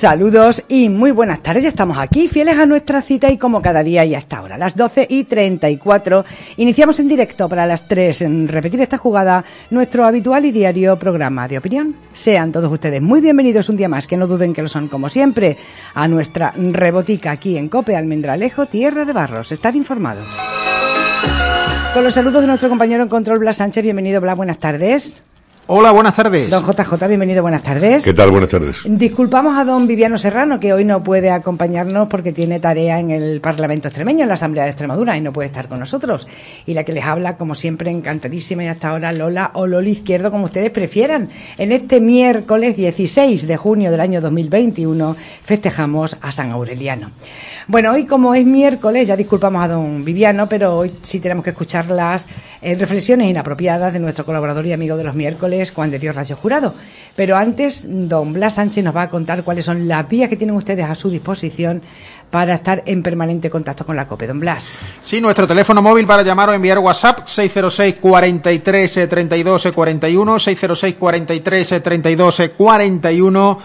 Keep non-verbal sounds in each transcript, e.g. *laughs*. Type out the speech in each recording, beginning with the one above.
Saludos y muy buenas tardes. Ya estamos aquí, fieles a nuestra cita y como cada día y hasta ahora, las 12 y 34, iniciamos en directo para las 3 en repetir esta jugada nuestro habitual y diario programa de opinión. Sean todos ustedes muy bienvenidos un día más, que no duden que lo son como siempre, a nuestra rebotica aquí en Cope Almendralejo, Tierra de Barros. Estar informados. Con los saludos de nuestro compañero en control, Blas Sánchez. Bienvenido, Blas. Buenas tardes. Hola, buenas tardes. Don JJ, bienvenido, buenas tardes. ¿Qué tal? Buenas tardes. Disculpamos a don Viviano Serrano, que hoy no puede acompañarnos porque tiene tarea en el Parlamento extremeño, en la Asamblea de Extremadura, y no puede estar con nosotros. Y la que les habla, como siempre, encantadísima y hasta ahora Lola o Loli Izquierdo, como ustedes prefieran. En este miércoles 16 de junio del año 2021 festejamos a San Aureliano. Bueno, hoy como es miércoles, ya disculpamos a don Viviano, pero hoy sí tenemos que escuchar las eh, reflexiones inapropiadas de nuestro colaborador y amigo de los miércoles, Juan de Dios Rayo Jurado. Pero antes, don Blas Sánchez nos va a contar cuáles son las vías que tienen ustedes a su disposición para estar en permanente contacto con la COPE. Don Blas. Sí, nuestro teléfono móvil para llamar o enviar WhatsApp 606 43 32 41 606 43 32 41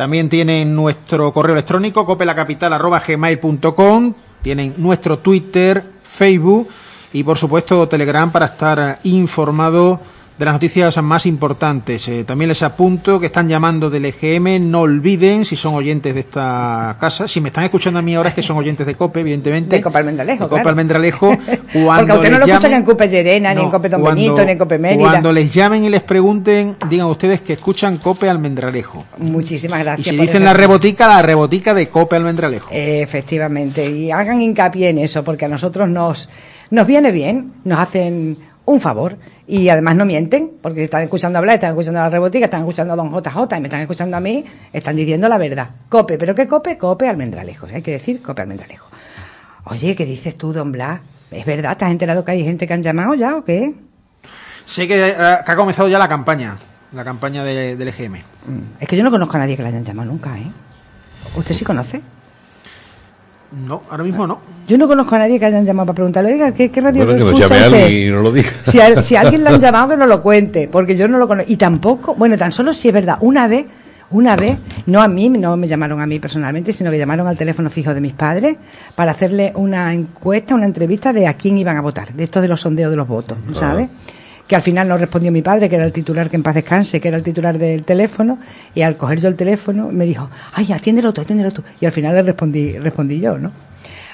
también tienen nuestro correo electrónico copelacapital@gmail.com, tienen nuestro Twitter, Facebook y por supuesto Telegram para estar informado de las noticias más importantes. Eh, también les apunto que están llamando del EGM. No olviden, si son oyentes de esta casa, si me están escuchando a mí ahora es que son oyentes de COPE, evidentemente. De COPE Almendralejo. De COPE Almendralejo. *laughs* Cuando Porque no lo escuchan en COPE Llerena, ni en COPE Don Benito, ni en COPE Mérida. Cuando les llamen y les pregunten, digan ustedes que escuchan COPE Almendralejo. Muchísimas gracias. Y si dicen la rebotica, la rebotica de COPE Almendralejo. efectivamente. Y hagan hincapié en eso, porque a nosotros nos, nos viene bien, nos hacen un favor y además no mienten, porque están escuchando hablar, están escuchando a la rebotica, están escuchando a don JJ y me están escuchando a mí, están diciendo la verdad. Cope, ¿pero qué cope? Cope almendralejo, hay que decir cope almendralejo. Oye, ¿qué dices tú, don Blas? ¿Es verdad? ¿Te has enterado que hay gente que han llamado ya o qué? Que, eh, ha comenzado ya la campaña, la campaña del EGM. Mm, es que yo no conozco a nadie que la hayan llamado nunca, ¿eh? ¿Usted sí conoce? No, ahora mismo no. Yo no conozco a nadie que hayan llamado para preguntarle, oiga, ¿qué, qué radio bueno, que nos llame alguien y no lo diga. Si, si alguien le han *laughs* llamado, que no lo cuente, porque yo no lo conozco. Y tampoco, bueno, tan solo si es verdad, una vez, una vez, no a mí, no me llamaron a mí personalmente, sino que llamaron al teléfono fijo de mis padres para hacerle una encuesta, una entrevista de a quién iban a votar, de esto de los sondeos de los votos, ¿sabes? Que al final no respondió mi padre, que era el titular que en paz descanse, que era el titular del teléfono, y al coger yo el teléfono me dijo, ay, atiéndelo tú, atiéndelo tú. Y al final le respondí, respondí yo, ¿no?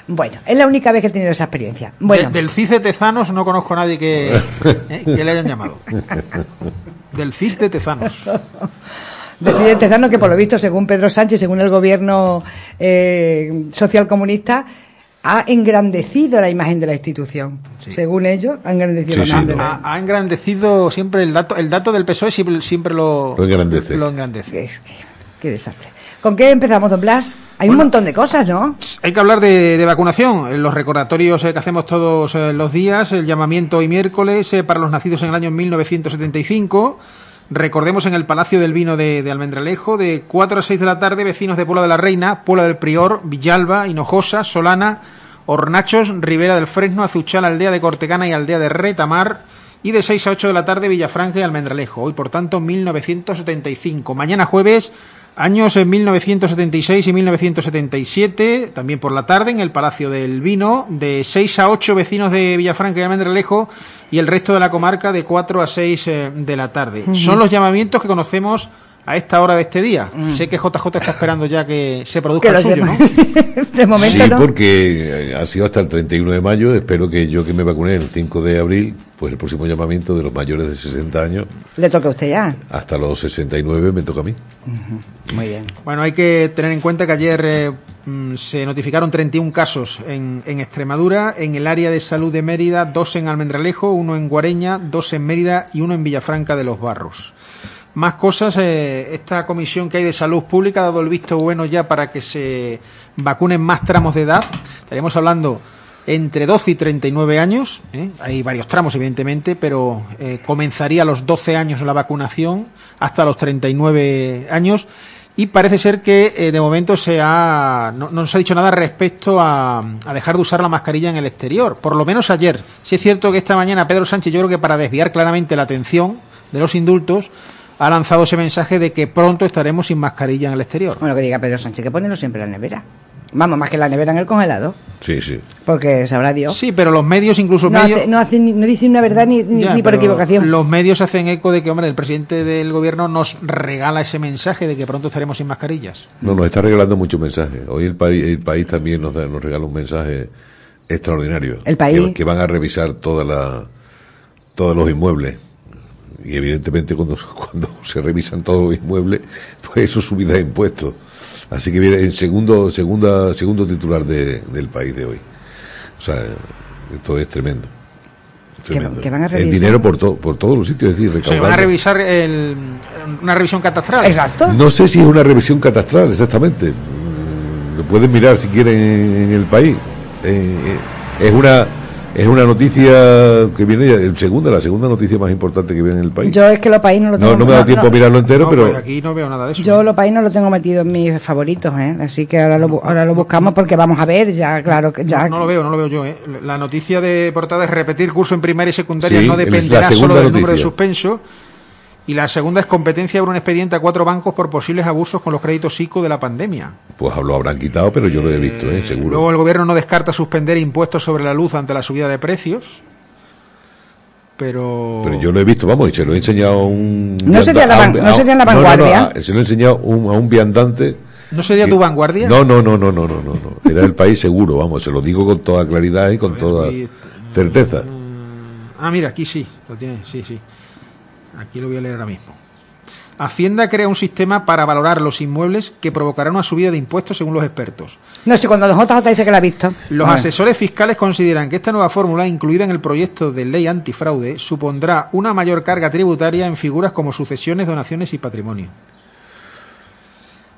Bueno, es la única vez que he tenido esa experiencia. Bueno. del CIS de Tezanos no conozco a nadie que, *laughs* eh, que le hayan llamado. Del CIS de Tezanos. Del CIS de Tezanos que por lo visto, según Pedro Sánchez, según el gobierno eh, social comunista, ha engrandecido la imagen de la institución. Según ellos, ha engrandecido la imagen ha, engrandecido siempre el dato, el dato del PSOE siempre, lo, lo engrandece. Lo engrandece. qué desastre. ¿Con qué empezamos, don Blas? Hay un montón de cosas, ¿no? Hay que hablar de, vacunación. Los recordatorios eh, que hacemos todos eh, los días, el llamamiento hoy miércoles eh, para los nacidos en el año 1975. Recordemos en el Palacio del Vino de, Almendralejo, de 4 a 6 de la tarde, vecinos de Puebla de la Reina, Puebla del Prior, Villalba, Hinojosa, Solana, Hornachos, Ribera del Fresno, Azuchal, Aldea de Cortegana y Aldea de Retamar. Y de 6 a 8 de la tarde, Villafranca y Almendralejo. Hoy, por tanto, 1975. Mañana jueves, Años en 1976 y 1977, también por la tarde, en el Palacio del Vino, de 6 a 8 vecinos de Villafranca y Almendralejo y el resto de la comarca de 4 a 6 eh, de la tarde. Son los llamamientos que conocemos a esta hora de este día. Mm. Sé que JJ está esperando ya que se produzca el suyo, ¿no? *laughs* de momento sí, porque ha sido hasta el 31 de mayo. Espero que yo que me vacuné el 5 de abril, pues el próximo llamamiento de los mayores de 60 años. ¿Le toca a usted ya? Hasta los 69 me toca a mí. Muy bien. Bueno, hay que tener en cuenta que ayer eh, mm, se notificaron 31 casos en, en Extremadura, en el área de salud de Mérida, dos en Almendralejo, uno en Guareña, dos en Mérida y uno en Villafranca de los Barros más cosas. Eh, esta comisión que hay de salud pública ha dado el visto bueno ya para que se vacunen más tramos de edad. Estaremos hablando entre 12 y 39 años. ¿eh? Hay varios tramos, evidentemente, pero eh, comenzaría a los 12 años la vacunación hasta los 39 años. Y parece ser que de momento se ha, no, no, se ha dicho nada respecto a, a, dejar de usar la mascarilla en el exterior. Por lo menos ayer. Si es cierto que esta mañana Pedro Sánchez, yo creo que para desviar claramente la atención de los indultos, ha lanzado ese mensaje de que pronto estaremos sin mascarilla en el exterior. Bueno, que diga Pedro Sánchez, que ponerlo siempre en la nevera. Vamos, más que la nevera en el congelado. Sí, sí. Porque sabrá Dios. Sí, pero los medios, incluso no, medios... no, no dicen una verdad ni, ni por equivocación. Los medios hacen eco de que, hombre, el presidente del gobierno nos regala ese mensaje de que pronto estaremos sin mascarillas. No, nos está regalando muchos mensajes. Hoy el país, el país también nos, nos regala un mensaje extraordinario. El país. Que, que van a revisar toda la, todos los inmuebles y evidentemente cuando, *laughs* cuando se revisan todos los inmuebles, pues eso es subida de impuestos. Así que viene en segundo, segunda, segundo titular de, del país de hoy. O sea, esto es tremendo. tremendo. Que, van a el dinero por, to, por todos los sitios, es decir, recaudando. van a revisar el, una revisión catastral. Exacto. No sé si es una revisión catastral, exactamente. Mm, lo pueden mirar si quieren en, el país. Eh, eh, es una es una noticia que viene ya, el segunda, la segunda noticia más importante que viene en el país. Yo es que los países no lo tengo. No, no me da tiempo a mirarlo entero, pero. Pues aquí no veo nada de eso. Yo los países no lo tengo metido en mis favoritos, ¿eh? Así que ahora lo, ahora lo buscamos porque vamos a ver, ya, claro. que ya... No, lo veo, no lo veo yo, ¿eh? La noticia de portada es repetir curso en primaria y secundaria, no dependerá solo del número de suspenso y la segunda es competencia por un expediente a cuatro bancos por posibles abusos con los créditos ICO de la pandemia. Pues lo habrán quitado, pero yo lo he visto, ¿eh? seguro. Luego el gobierno no descarta suspender impuestos sobre la luz ante la subida de precios. Pero... pero yo lo he visto, vamos, y se lo he enseñado a un... No sería la, no sería la vanguardia. se lo he enseñado a un viandante. ¿No sería tu vanguardia? No, no, no, no, no, no, no. Era el país seguro, vamos, se lo digo con toda claridad y con toda certeza. Ah, mira, aquí sí, lo tiene, sí, sí. Aquí lo voy a leer ahora mismo. Hacienda crea un sistema para valorar los inmuebles que provocará una subida de impuestos según los expertos. No sé, cuando JJ dice que la ha visto. Los asesores fiscales consideran que esta nueva fórmula, incluida en el proyecto de ley antifraude, supondrá una mayor carga tributaria en figuras como sucesiones, donaciones y patrimonio.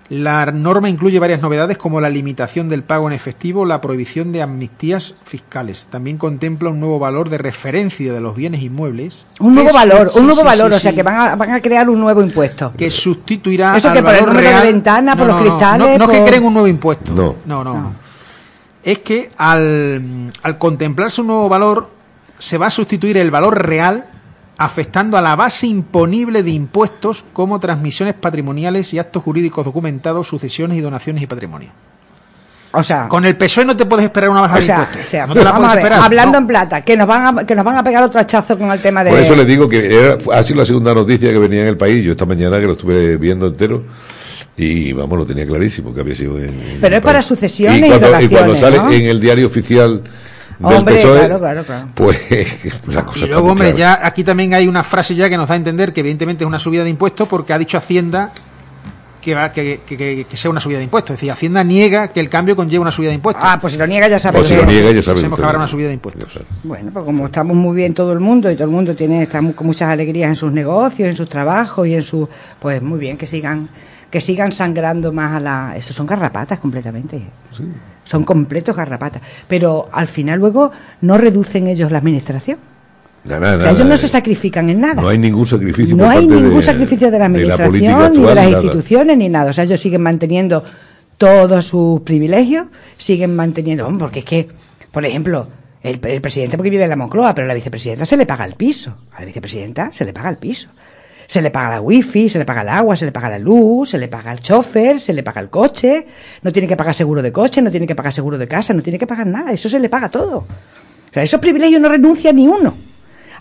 La norma incluye varias novedades como la limitación del pago en efectivo, la prohibición de amnistías fiscales. También contempla un nuevo valor de referencia de los bienes inmuebles. Un nuevo valor, un nuevo valor, o sea que van a, van a crear un nuevo impuesto. Que sustituirá Eso que por el número de ventanas, por los cristales. No, no, que creen un nuevo impuesto. No, no. no. Es que al, al contemplarse un nuevo valor, se va a sustituir el valor real afectando a la base imponible de impuestos como transmisiones patrimoniales y actos jurídicos documentados, sucesiones y donaciones y patrimonio. O sea, con el PSOE no te puedes esperar una baja de impuestos. O sea, no te la puedes esperar, hablando en plata, que nos van a, que nos van a pegar otro hachazo con el tema de. Por eso le digo que ha sido la segunda noticia que venía en el país. Yo esta mañana que lo estuve viendo entero y vamos, lo tenía clarísimo que había sido en. Pero es para sucesiones y, cuando, y, cuando sale en el diario oficial Hombre, claro, claro, claro. Pues *laughs* la cosa Y luego, hombre, ya aquí también hay una frase ya que nos da a entender que evidentemente es una subida de impuestos porque ha dicho Hacienda que, va, que, que, que, sea una subida de impuestos. Es decir, Hacienda niega que el cambio conlleve una subida de impuestos. Ah, pues si lo niega ya sabe pues si lo niega ya sabe. que habrá una subida de impuestos. Bueno, pues como estamos muy bien todo el mundo y todo el mundo tiene estamos con muchas alegrías en sus negocios, en sus trabajos y en su pues muy bien que sigan que sigan sangrando más a la eso son garrapatas completamente. Sí son completos garrapatas. Pero al final luego no reducen ellos la administración. ellos no se sacrifican en nada. No hay ningún sacrificio. No hay ningún sacrificio de la administración, ni de las instituciones, ni nada. O sea, ellos siguen manteniendo todos sus privilegios, siguen manteniendo, porque es que, por ejemplo, el, el presidente porque vive en la Moncloa, pero a la vicepresidenta se le paga el piso. A la vicepresidenta se le paga el piso se le paga la wifi, se le paga el agua, se le paga la luz, se le paga el chofer, se le paga el coche, no tiene que pagar seguro de coche, no tiene que pagar seguro de casa, no tiene que pagar nada, eso se le paga todo. O sea, esos privilegios no renuncia ni uno.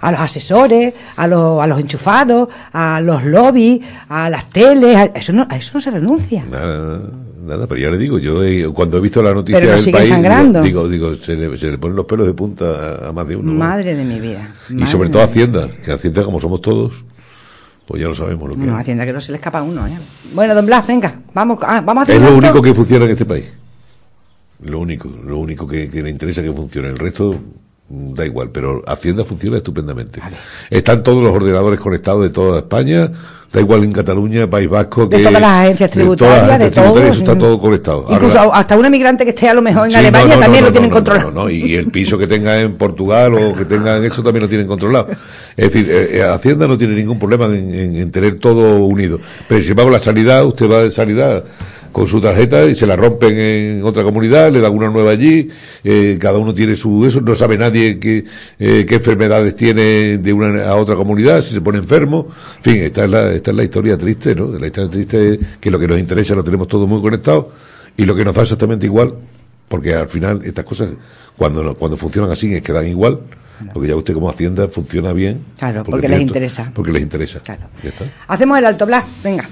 A los asesores, a los, a los enchufados, a los lobbies, a las teles, a eso no, a eso no se renuncia. Nada, nada, pero ya le digo, yo eh, cuando he visto la noticia del país, digo, digo, se, le, se, le, ponen los pelos de punta a, más de uno. Madre de mi vida. y sobre todo Hacienda, que Hacienda como somos todos, pues ya lo sabemos lo que No, Hacienda que no se le escapa a uno, ¿eh? Bueno, don Blas, venga, vamos, ah, vamos a hacer Es lo único que funciona en este país. Lo único, lo único que, que le interesa que funcione. El resto Mm, da igual, pero Hacienda funciona estupendamente. Están todos los ordenadores conectados de toda España, da igual en Cataluña, País Vasco, que, de todas las agencias tributarias, de, todo. Eso está todo conectado. Incluso hasta un emigrante que esté a lo mejor en Alemania también lo tienen controlado. y el piso que tenga en Portugal o que tengan eso también lo tienen controlado. Es decir, eh, eh, Hacienda no tiene ningún problema en, en tener todo unido. Pero sin embargo, la sanidad, usted va de sanidad con su tarjeta y se la rompen en otra comunidad, le dan una nueva allí, eh, cada uno tiene su eso, no sabe nadie qué, eh, qué enfermedades tiene de una a otra comunidad, si se pone enfermo, en fin, esta es la, esta es la historia triste, ¿no? La historia triste es que lo que nos interesa lo tenemos todo muy conectado y lo que nos da exactamente igual, porque al final estas cosas, cuando, cuando funcionan así, es que dan igual, porque ya usted como Hacienda funciona bien. Claro, porque, les interesa. Porque les interesa. Claro. Hacemos el alto blas, venga.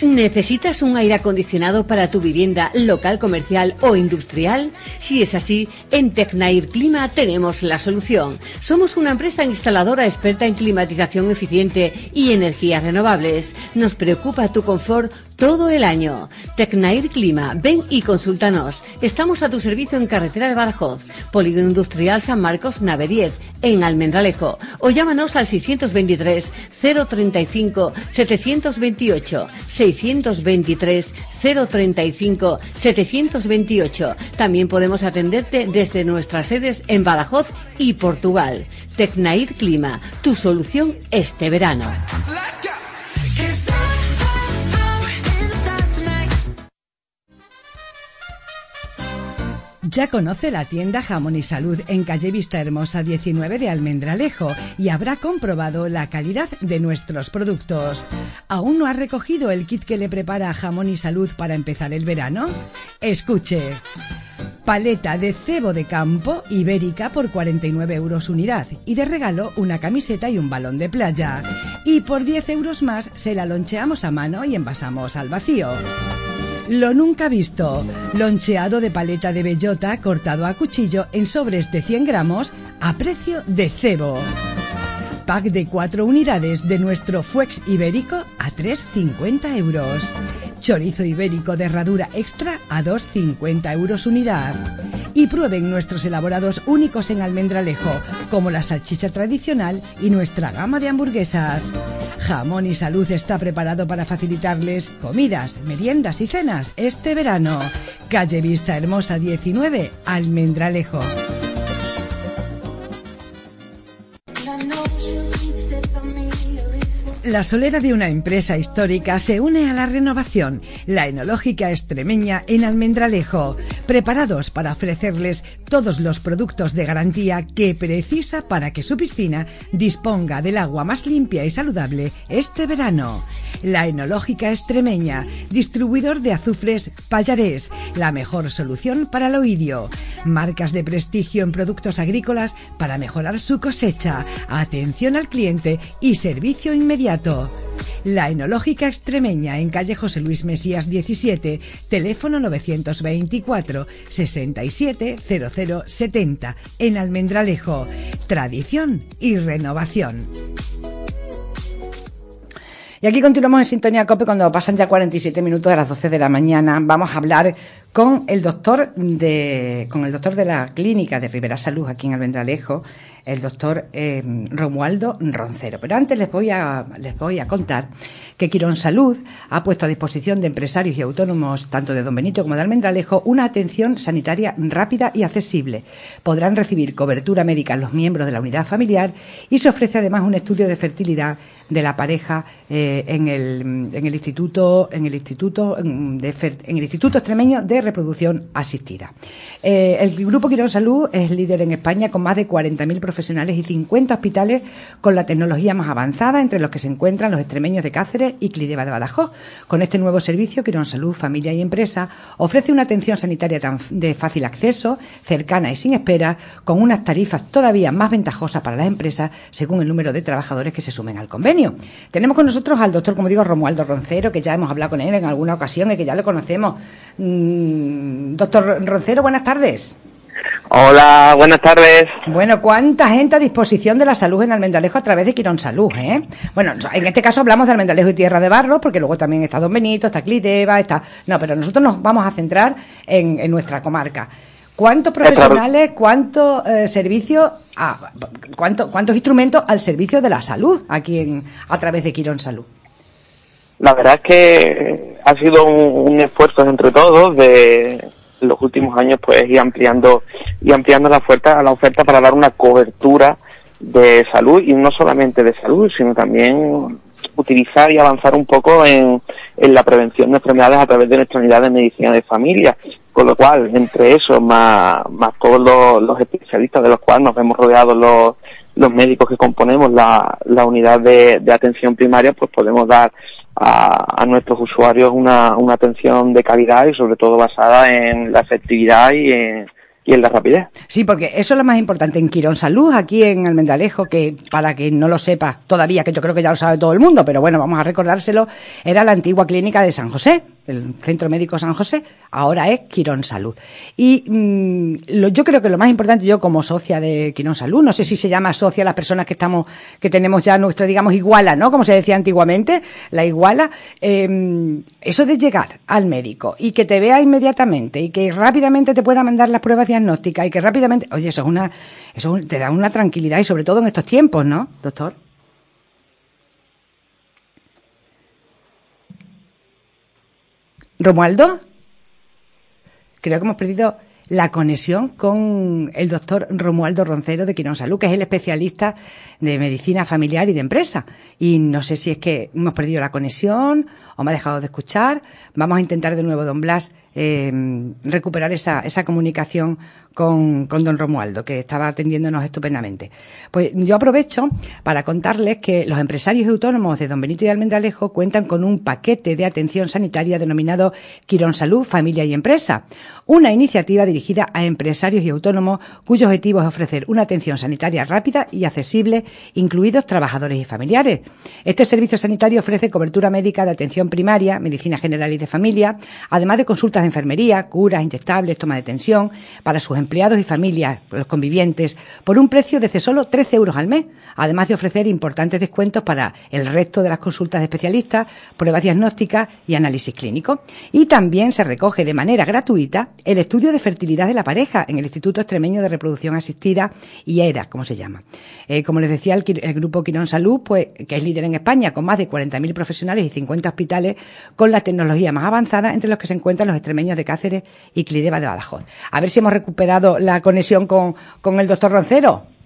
¿Necesitas un aire acondicionado para tu vivienda local, comercial o industrial? Si es así, en Tecnair Clima tenemos la solución. Somos una empresa instaladora experta en climatización eficiente y energías renovables. Nos preocupa tu confort todo el año. Tecnair Clima, ven y consúltanos. Estamos a tu servicio en carretera de Badajoz, Polígono Industrial San Marcos, nave 10, en Almendralejo. O llámanos al 623 035 728 623 035 728. También podemos atenderte desde nuestras sedes en Badajoz y Portugal. Tecnair Clima, tu solución este verano. Ya conoce la tienda Jamón y Salud en calle Vista Hermosa 19 de Almendralejo y habrá comprobado la calidad de nuestros productos. ¿Aún no ha recogido el kit que le prepara Jamón y Salud para empezar el verano? Escuche. Paleta de cebo de campo ibérica por 49 euros unidad y de regalo una camiseta y un balón de playa. Y por 10 euros más se la loncheamos a mano y envasamos al vacío. Lo nunca visto. Loncheado de paleta de bellota cortado a cuchillo en sobres de 100 gramos a precio de cebo. Pack de 4 unidades de nuestro Fuex ibérico a 3,50 euros. Chorizo ibérico de herradura extra a 2,50 euros unidad. Y prueben nuestros elaborados únicos en almendralejo, como la salchicha tradicional y nuestra gama de hamburguesas. Jamón y Salud está preparado para facilitarles comidas, meriendas y cenas este verano. Calle Vista Hermosa 19, Almendralejo. La solera de una empresa histórica se une a la renovación, la enológica extremeña en Almendralejo, preparados para ofrecerles todos los productos de garantía que precisa para que su piscina disponga del agua más limpia y saludable este verano. La enológica extremeña, distribuidor de azufres Payarés, la mejor solución para el oidio. Marcas de prestigio en productos agrícolas para mejorar su cosecha, atención al cliente y servicio inmediato la Enológica Extremeña en calle José Luis Mesías 17, teléfono 924 67 0070 en Almendralejo. Tradición y renovación. Y aquí continuamos en Sintonía Cope cuando pasan ya 47 minutos de las 12 de la mañana. Vamos a hablar con el doctor de, con el doctor de la clínica de Rivera Salud aquí en Almendralejo, el doctor eh, Romualdo Roncero. Pero antes les voy a, les voy a contar que Quirón Salud ha puesto a disposición de empresarios y autónomos, tanto de Don Benito como de Almendralejo, una atención sanitaria rápida y accesible. Podrán recibir cobertura médica los miembros de la unidad familiar y se ofrece además un estudio de fertilidad de la pareja eh, en, el, instituto en el instituto en, el instituto extremeño de reproducción asistida. Eh, el grupo Quirón Salud es líder en España con más de 40.000 profesionales y 50 hospitales con la tecnología más avanzada, entre los que se encuentran los extremeños de Cáceres y Clideba de Badajoz. Con este nuevo servicio, Quirón Salud, Familia y Empresa ofrece una atención sanitaria de fácil acceso, cercana y sin espera, con unas tarifas todavía más ventajosas para las empresas según el número de trabajadores que se sumen al convenio. Tenemos con nosotros al doctor, como digo, Romualdo Roncero, que ya hemos hablado con él en alguna ocasión y que ya lo conocemos. Mm, doctor Roncero, buenas tardes. Hola, buenas tardes. Bueno, ¿cuánta gente a disposición de la salud en Almendralejo a través de Quirón Salud? Eh? Bueno, en este caso hablamos de Almendralejo y Tierra de Barro, porque luego también está Don Benito, está Cliteva, está... No, pero nosotros nos vamos a centrar en, nuestra comarca. ¿Cuántos profesionales, cuántos eh, servicios, ah, cuánto, cuántos instrumentos al servicio de la salud aquí en, a través de Quirón Salud? La verdad es que ha sido un esfuerzo entre todos de en los últimos años pues ir ampliando y ampliando la oferta la oferta para dar una cobertura de salud y no solamente de salud sino también utilizar y avanzar un poco en, en la prevención de enfermedades a través de nuestra unidad de medicina de familia. Con lo cual entre eso más, más todos los, especialistas de los cuales nos hemos rodeado los los médicos que componemos la, la unidad de atención primaria, pues podemos dar a, a nuestros usuarios una, una atención de calidad y sobre todo basada en la efectividad y en, y en la rapidez. Sí, porque eso es lo más importante. En Quirón Salud, aquí en Almendalejo, que para quien no lo sepa todavía, que yo creo que ya lo sabe todo el mundo, pero bueno, vamos a recordárselo, era la antigua clínica de San José, el Centro Médico San José, ahora es Quirón Salud. Y mmm, lo, yo creo que lo más importante, yo como socia de Quirón Salud, no sé si se llama socia las personas que estamos, que tenemos ya nuestra, digamos, iguala, ¿no? Como se decía antiguamente, la iguala, eh, eso de llegar al médico y que te vea inmediatamente y que rápidamente te pueda mandar las pruebas diagnósticas y que rápidamente, oye, eso es una, eso te da una tranquilidad y sobre todo en estos tiempos, ¿no, doctor? Romualdo, creo que hemos perdido la conexión con el doctor Romualdo Roncero de Quirón Salud, que es el especialista de medicina familiar y de empresa. Y no sé si es que hemos perdido la conexión o me ha dejado de escuchar. Vamos a intentar de nuevo, don Blas, eh, recuperar esa, esa comunicación con, con, don Romualdo, que estaba atendiéndonos estupendamente. Pues yo aprovecho para contarles que los empresarios autónomos de Don Benito y Almendralejo cuentan con un paquete de atención sanitaria denominado Quirón Salud, Familia y Empresa, una iniciativa dirigida a empresarios y autónomos cuyo objetivo es ofrecer una atención sanitaria rápida y accesible, incluidos trabajadores y familiares. Este servicio sanitario ofrece cobertura médica de atención primaria, medicina general y de familia, además de consultas de enfermería, curas, inyectables, toma de tensión para sus empleados y familias, los convivientes, por un precio de solo 13 euros al mes, además de ofrecer importantes descuentos para el resto de las consultas de especialistas, pruebas diagnósticas y análisis clínico. Y también se recoge de manera gratuita el estudio de fertilidad de la pareja en el Instituto Extremeño de Reproducción Asistida, IERA, como se llama. Eh, como les decía, el, el Grupo Quirón Salud, pues, que es líder en España, con más de 40.000 profesionales y 50 hospitales, con la tecnología más avanzada, entre los que se encuentran los extremeños de Cáceres y Clideva de Badajoz. A ver si hemos recuperado la conexión con, con el doctor Roncero.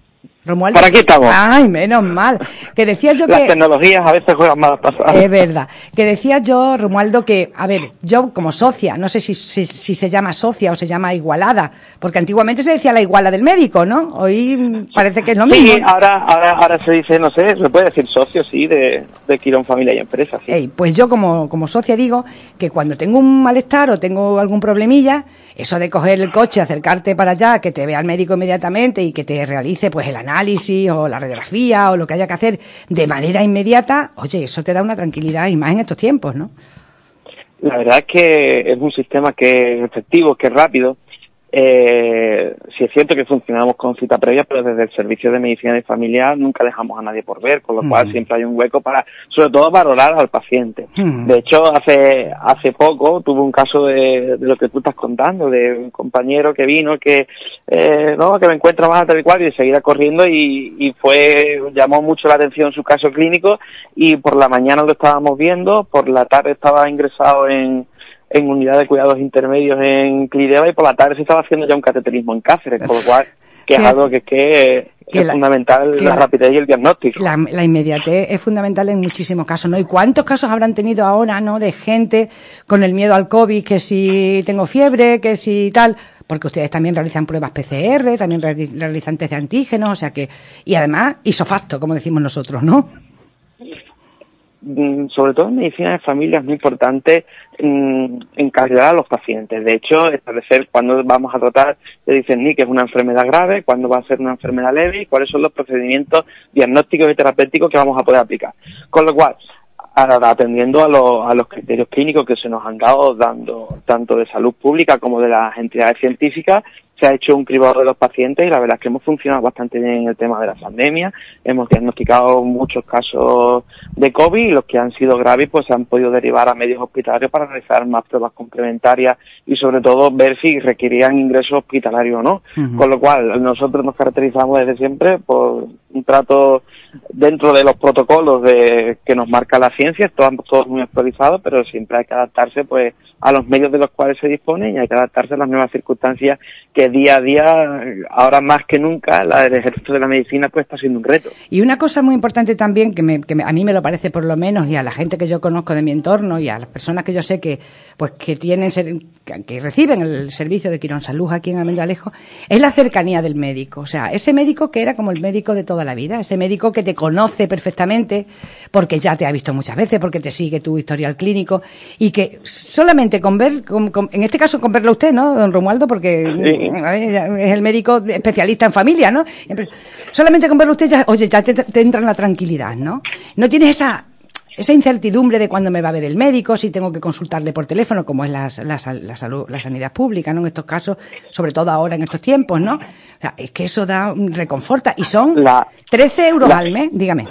Romualdo. Por aquí estamos. Ay, menos mal. Que decía yo Las que. tecnologías a veces juegan malas pasadas. Es verdad. Que decía yo, Romualdo, que, a ver, yo como socia, no sé si, si, si, se llama socia o se llama igualada, porque antiguamente se decía la iguala del médico, ¿no? Hoy parece que es lo mismo. Sí, ahora, ahora, ahora se dice, no sé, se puede decir socio, sí, de, de Quirón Familia y Empresa. Sí. Ey, pues yo como, como socia digo que cuando tengo un malestar o tengo algún problemilla, eso de coger el coche, acercarte para allá, que te vea el médico inmediatamente y que te realice pues el análisis o la radiografía o lo que haya que hacer de manera inmediata, oye, eso te da una tranquilidad y más en estos tiempos, ¿no? La verdad es que es un sistema que es efectivo, que es rápido. Eh, sí es cierto que funcionamos con cita previa, pero desde el servicio de medicina de familia nunca dejamos a nadie por ver, con lo cual siempre hay un hueco para, sobre todo, valorar al paciente. De hecho, hace hace poco tuve un caso de, de, lo que tú estás contando, de un compañero que vino que eh, no que me encuentra más tal y cual y enseguida corriendo y, y fue llamó mucho la atención su caso clínico y por la mañana lo estábamos viendo, por la tarde estaba ingresado en en unidad de cuidados intermedios en Clideva y por la tarde se estaba haciendo ya un cateterismo en Cáceres, con lo *laughs* cual que es algo que, que, que es la, fundamental la, la, rapidez y el diagnóstico. La, la, inmediatez es fundamental en muchísimos casos, ¿no? ¿Y cuántos casos habrán tenido ahora, ¿no? De gente con el miedo al COVID, que si tengo fiebre, que si tal, porque ustedes también realizan pruebas PCR, también realizan test de antígenos, o sea que, y además isofacto, como decimos nosotros, ¿no? Sobre todo en medicina de familia es muy importante mm, encargar a los pacientes. De hecho, establecer cuándo vamos a tratar, le dicen ni que es una enfermedad grave, cuándo va a ser una enfermedad leve y cuáles son los procedimientos diagnósticos y terapéuticos que vamos a poder aplicar. Con lo cual, atendiendo a, lo, a los criterios clínicos que se nos han dado, dando tanto de salud pública como de las entidades científicas, se ha hecho un cribado de los pacientes y la verdad es que hemos funcionado bastante bien en el tema de la pandemia. Hemos diagnosticado muchos casos de COVID y los que han sido graves pues se han podido derivar a medios hospitalarios para realizar más pruebas complementarias y sobre todo ver si requerían ingreso hospitalario o no. Uh -huh. Con lo cual nosotros nos caracterizamos desde siempre por un trato dentro de los protocolos de que nos marca la ciencia, estamos todos muy actualizados, pero siempre hay que adaptarse pues a los medios de los cuales se dispone y hay que adaptarse a las nuevas circunstancias que día a día, ahora más que nunca, la del ejército de la medicina pues está siendo un reto. Y una cosa muy importante también, que, me, que a mí me lo parece por lo menos, y a la gente que yo conozco de mi entorno, y a las personas que yo sé que, pues, que tienen, que reciben el servicio de Quirón Salud aquí en Almendralejo, es la cercanía del médico. O sea, ese médico que era como el médico de toda la vida, ese médico que te conoce perfectamente, porque ya te ha visto muchas veces, porque te sigue tu historial clínico, y que solamente con ver, en este caso con verlo usted, ¿no, don Romualdo? Porque es el médico especialista en familia, ¿no? Solamente con verlo usted ya, oye, ya te, te entra en la tranquilidad, ¿no? No tienes esa, esa incertidumbre de cuándo me va a ver el médico, si tengo que consultarle por teléfono, como es la, la, la, salud, la sanidad pública, ¿no? En estos casos, sobre todo ahora en estos tiempos, ¿no? O sea, es que eso da, reconforta. Y son 13 euros al mes, dígame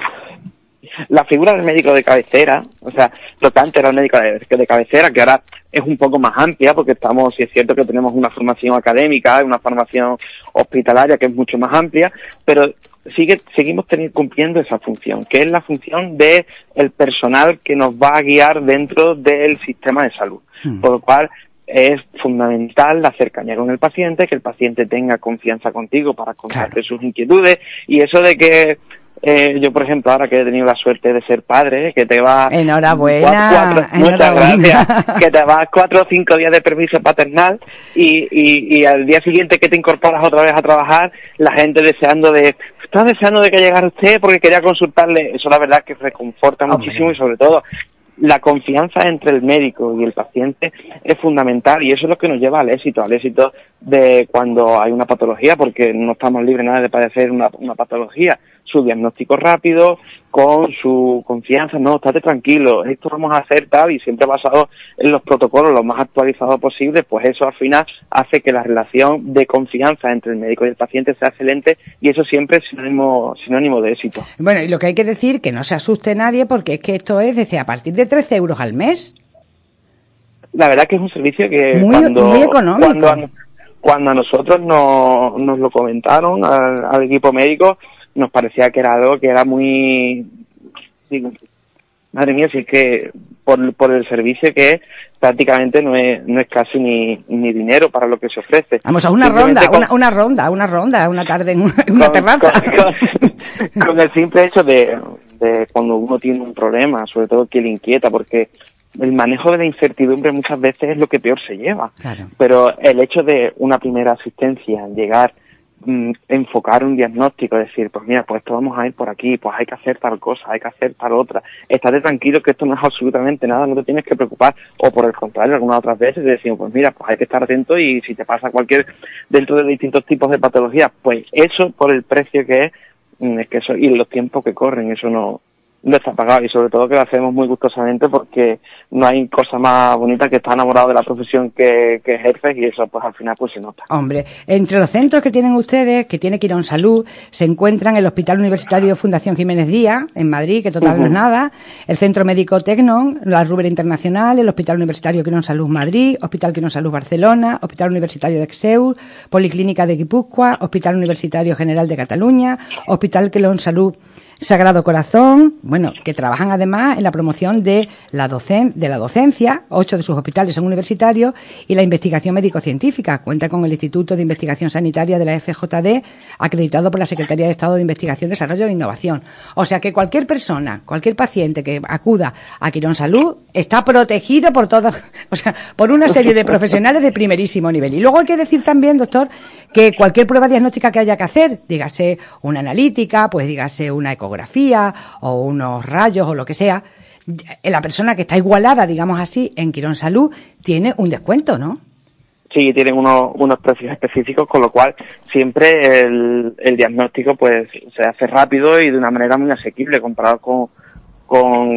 la figura del médico de cabecera, o sea, lo que antes era el médico de, cabecera, que ahora es un poco más amplia, porque estamos, si es cierto que tenemos una formación académica, una formación hospitalaria que es mucho más amplia, pero sigue, seguimos teniendo, cumpliendo esa función, que es la función de el personal que nos va a guiar dentro del sistema de salud. Hmm. Por lo cual, es fundamental la cercanía con el paciente, que el paciente tenga confianza contigo para contarte sus inquietudes y eso de que eh, yo, por ejemplo, ahora que he tenido la suerte de ser padre, que te va... Enhorabuena. muchas gracias. Que te vas cuatro o cinco días de permiso paternal y, y, y al día siguiente que te incorporas otra vez a trabajar, la gente deseando de... Estás deseando de que llegara usted porque quería consultarle. Eso la verdad que reconforta muchísimo y sobre todo la confianza entre el médico y el paciente es fundamental y eso es lo que nos lleva al éxito, al éxito de cuando hay una patología, porque no estamos libres nada de padecer una, una patología. Su diagnóstico rápido, con su confianza, no, estate tranquilo, esto vamos a hacer tal y siempre basado en los protocolos lo más actualizados posible, pues eso al final hace que la relación de confianza entre el médico y el paciente sea excelente y eso siempre es sinónimo, sinónimo de éxito. Bueno, y lo que hay que decir, que no se asuste nadie porque es que esto es desde a partir de 13 euros al mes. La verdad que es un servicio que muy, cuando, económico. Cuando, a nosotros nos, nos lo comentaron al equipo médico, nos parecía que era algo que era muy... madre mía, si es que por, por el servicio que es, prácticamente no es, no es casi ni, ni dinero para lo que se ofrece. Vamos a una ronda, una, una, ronda, una ronda, una tarde en una, terraza. *laughs* Con, el simple hecho de, de cuando uno tiene un problema, sobre todo que le inquieta, porque el manejo de la incertidumbre muchas veces es lo que peor se lleva. Pero el hecho de una primera asistencia, llegar Mm, enfocar un diagnóstico, decir, pues mira, pues esto vamos a ir por aquí, pues hay que hacer tal cosa, hay que hacer tal otra. Estate tranquilo que esto no es absolutamente nada, no te tienes que preocupar. O por el contrario, algunas otras veces decimos, pues mira, pues hay que estar atento y si te pasa cualquier, dentro de distintos tipos de patologías, pues eso por el precio que es, mm, es que eso, y los tiempos que corren, eso no, no está pagado y sobre todo que lo hacemos muy gustosamente porque no hay cosa más bonita que estar enamorado de la profesión que, que ejerces y eso pues al final pues se nota. Hombre, entre los centros que tienen ustedes, que tiene Quirón Salud, se encuentran el Hospital Universitario Fundación Jiménez Díaz en Madrid, que total no es nada, el Centro Médico Tecnon, la Ruber Internacional, el Hospital Universitario Quirón Salud Madrid, Hospital Quirón Salud Barcelona, Hospital Universitario de Exeus, Policlínica de Guipúzcoa, Hospital Universitario General de Cataluña, Hospital Quirón Salud Sagrado Corazón, bueno, que trabajan además en la promoción de la, docen de la docencia, ocho de sus hospitales son universitarios, y la investigación médico-científica. Cuenta con el Instituto de Investigación Sanitaria de la FJD, acreditado por la Secretaría de Estado de Investigación, Desarrollo e Innovación. O sea que cualquier persona, cualquier paciente que acuda a Quirón Salud está protegido por todos, *laughs* o sea, por una serie de profesionales de primerísimo nivel. Y luego hay que decir también, doctor, que cualquier prueba diagnóstica que haya que hacer, dígase una analítica, pues dígase una ecografía, o unos rayos o lo que sea, la persona que está igualada, digamos así, en Quirón Salud, tiene un descuento, ¿no? Sí, tienen unos, unos precios específicos, con lo cual siempre el, el diagnóstico pues se hace rápido y de una manera muy asequible comparado con,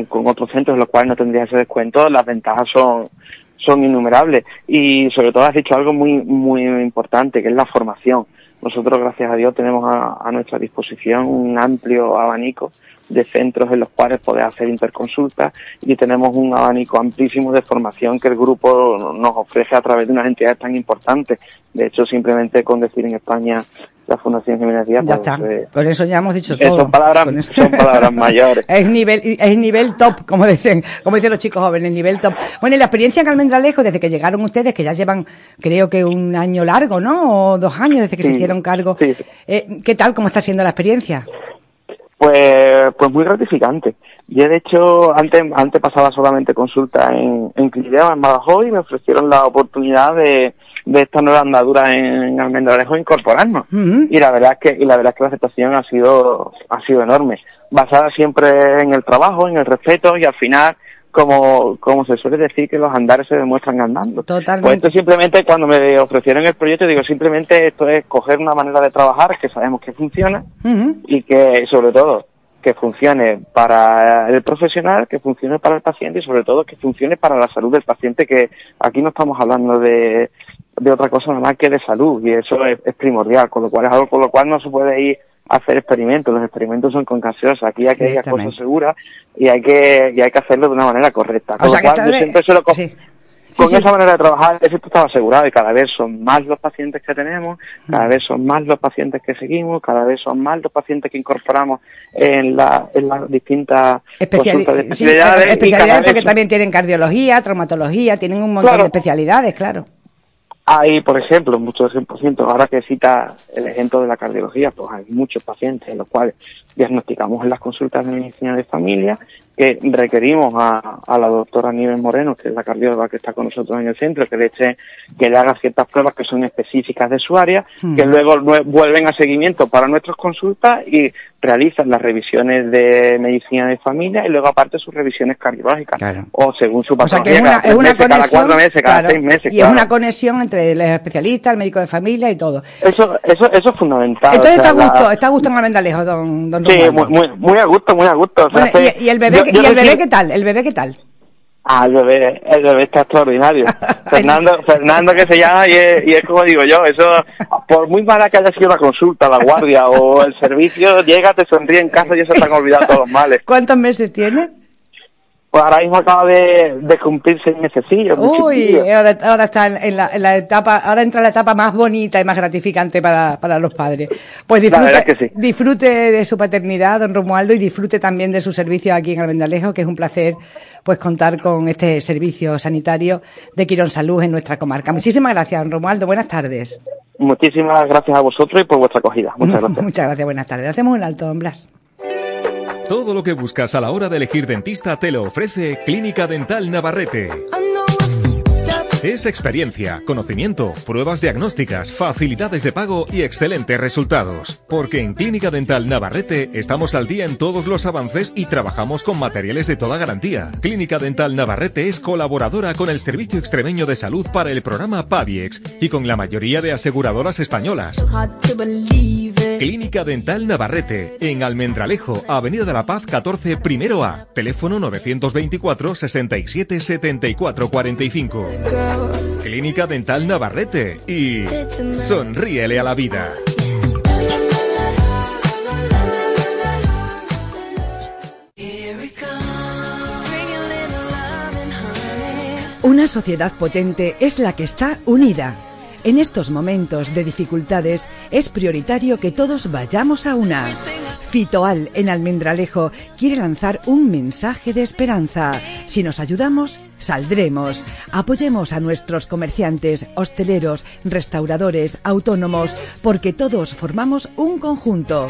con, otros centros, lo cual no tendría ese descuento. Las ventajas son, son innumerables y sobre todo has dicho algo muy, muy importante, que es la formación. Nosotros, gracias a Dios, tenemos a, nuestra disposición un amplio abanico de centros en los cuales poder hacer interconsultas y tenemos un abanico amplísimo de formación que el grupo nos ofrece a través de unas entidades tan importantes. De hecho, simplemente con decir en España la Fundación Jiménez Díaz. Ya está. Eh, con eso ya hemos dicho todo. Son palabras, son palabras *laughs* mayores. es nivel, es nivel top, como dicen, como dicen los chicos jóvenes, nivel top. Bueno, y la experiencia en Almendralejo, desde que llegaron ustedes, que ya llevan, creo que un año largo, ¿no? O dos años desde que se hicieron cargo. Eh, ¿Qué tal? ¿Cómo está siendo la experiencia? Pues, pues muy gratificante. Yo, de hecho, antes, antes pasaba solamente consulta en, en en Badajoz, y me ofrecieron la oportunidad de, de esta nueva andadura en Almendralejo incorporarnos. Y la verdad es que, y la verdad es que la aceptación ha sido, ha sido enorme. Basada siempre en el trabajo, en el respeto y al final, como, como se suele decir que los andares se demuestran andando. Totalmente. Pues esto simplemente cuando me ofrecieron el proyecto, digo, simplemente esto es coger una manera de trabajar que sabemos que funciona y que, sobre todo, que funcione para el profesional, que funcione para el paciente y sobre todo que funcione para la salud del paciente, que aquí no estamos hablando de, de otra cosa nada más que de salud y eso es, primordial, con lo cual es algo con lo cual no se puede ir a hacer experimentos, los experimentos son con gaseosa, aquí hay que ir a cosas seguras y hay que y hay que hacerlo de una manera correcta. Con lo cual, yo siempre se lo con esa manera de trabajar, eso estaba asegurado y cada vez son más los pacientes que tenemos, cada vez son más los pacientes que seguimos, cada vez son más los pacientes que incorporamos en, la, en las distintas especialidades. especialidades porque también tienen cardiología, traumatología, tienen un montón de especialidades, claro. Hay, por ejemplo, muchos ejemplos, ahora que cita el ejemplo de la cardiología, pues hay muchos pacientes en los cuales diagnosticamos en las consultas de medicina de familia que requerimos a, a, la doctora Nieves Moreno, que es la cardióloga que está con nosotros en el centro, que le eche, que le haga ciertas pruebas que son específicas de su área, que luego vuelven a seguimiento para nuestras consultas y realizan las revisiones de medicina de familia y luego aparte sus revisiones cardiológicas. O según su patología, es una, conexión, cada cuatro meses, cada seis meses. Y es una conexión entre el especialista, el médico de familia y todo. Eso, eso, eso es fundamental. Entonces está, a gusto, está a gusto en Almendalejo, don, don Sí, muy, muy, a gusto, muy a gusto. y, el bebé, ¿y el bebé qué tal? ¿El bebé qué tal? Ah, el bebé, el bebé está extraordinario. *laughs* Fernando, Fernando que se llama y es, y es, como digo yo, eso, por muy mala que haya sido la consulta, la guardia o el servicio, llega, te sonríe en casa y eso te han olvidado todos los males. ¿Cuántos meses tiene? Pues ahora mismo acaba de, de cumplir seis mesecillos. Uy, ahora, ahora, está en la, en la, etapa, ahora entra la etapa más bonita y más gratificante para, para los padres. Pues disfrute, disfrute de su paternidad, don Romualdo, y disfrute también de su servicio aquí en Almendalejo, que es un placer pues contar con este servicio sanitario de Quirón Salud en nuestra comarca. Muchísimas gracias, don Romualdo. Buenas tardes. Muchísimas gracias a vosotros y por vuestra acogida. Muchas *laughs* gracias. Muchas gracias, buenas tardes. Hacemos un alto, don Blas. Todo lo que buscas a la hora de elegir dentista te lo ofrece Clínica Dental Navarrete. Es experiencia, conocimiento, pruebas diagnósticas, facilidades de pago y excelentes resultados. Porque en Clínica Dental Navarrete estamos al día en todos los avances y trabajamos con materiales de toda garantía. Clínica Dental Navarrete es colaboradora con el Servicio Extremeño de Salud para el programa PAVIEX y con la mayoría de aseguradoras españolas. Clínica Dental Navarrete, en Almendralejo, Avenida de la Paz 14, primero A, teléfono 924 67 74 45. Clínica Dental Navarrete y sonríele a la vida. Una sociedad potente es la que está unida. En estos momentos de dificultades es prioritario que todos vayamos a una. Fitoal en Almendralejo quiere lanzar un mensaje de esperanza. Si nos ayudamos, saldremos. Apoyemos a nuestros comerciantes, hosteleros, restauradores, autónomos, porque todos formamos un conjunto.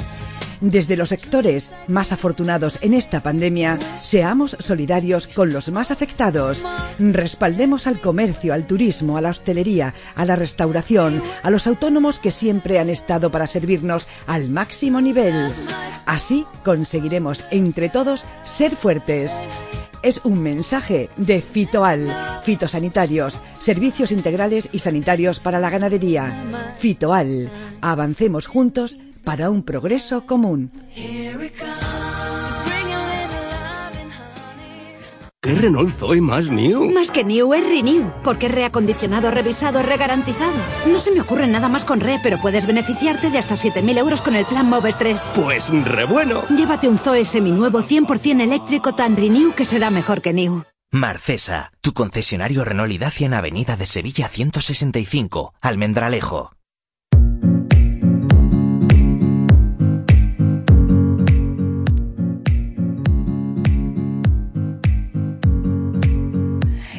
Desde los sectores más afortunados en esta pandemia, seamos solidarios con los más afectados. Respaldemos al comercio, al turismo, a la hostelería, a la restauración, a los autónomos que siempre han estado para servirnos al máximo nivel. Así conseguiremos entre todos ser fuertes es un mensaje de Fitoal, fitosanitarios, servicios integrales y sanitarios para la ganadería. Fitoal, avancemos juntos para un progreso común. ¿Qué Renault Zoe más new? Más que new es renew, porque es reacondicionado, revisado, regarantizado. No se me ocurre nada más con re, pero puedes beneficiarte de hasta 7.000 euros con el plan Moves 3. Pues re bueno. Llévate un Zoe seminuevo 100% eléctrico tan renew que será mejor que new. Marcesa, tu concesionario Renault y Dacia en Avenida de Sevilla 165, Almendralejo.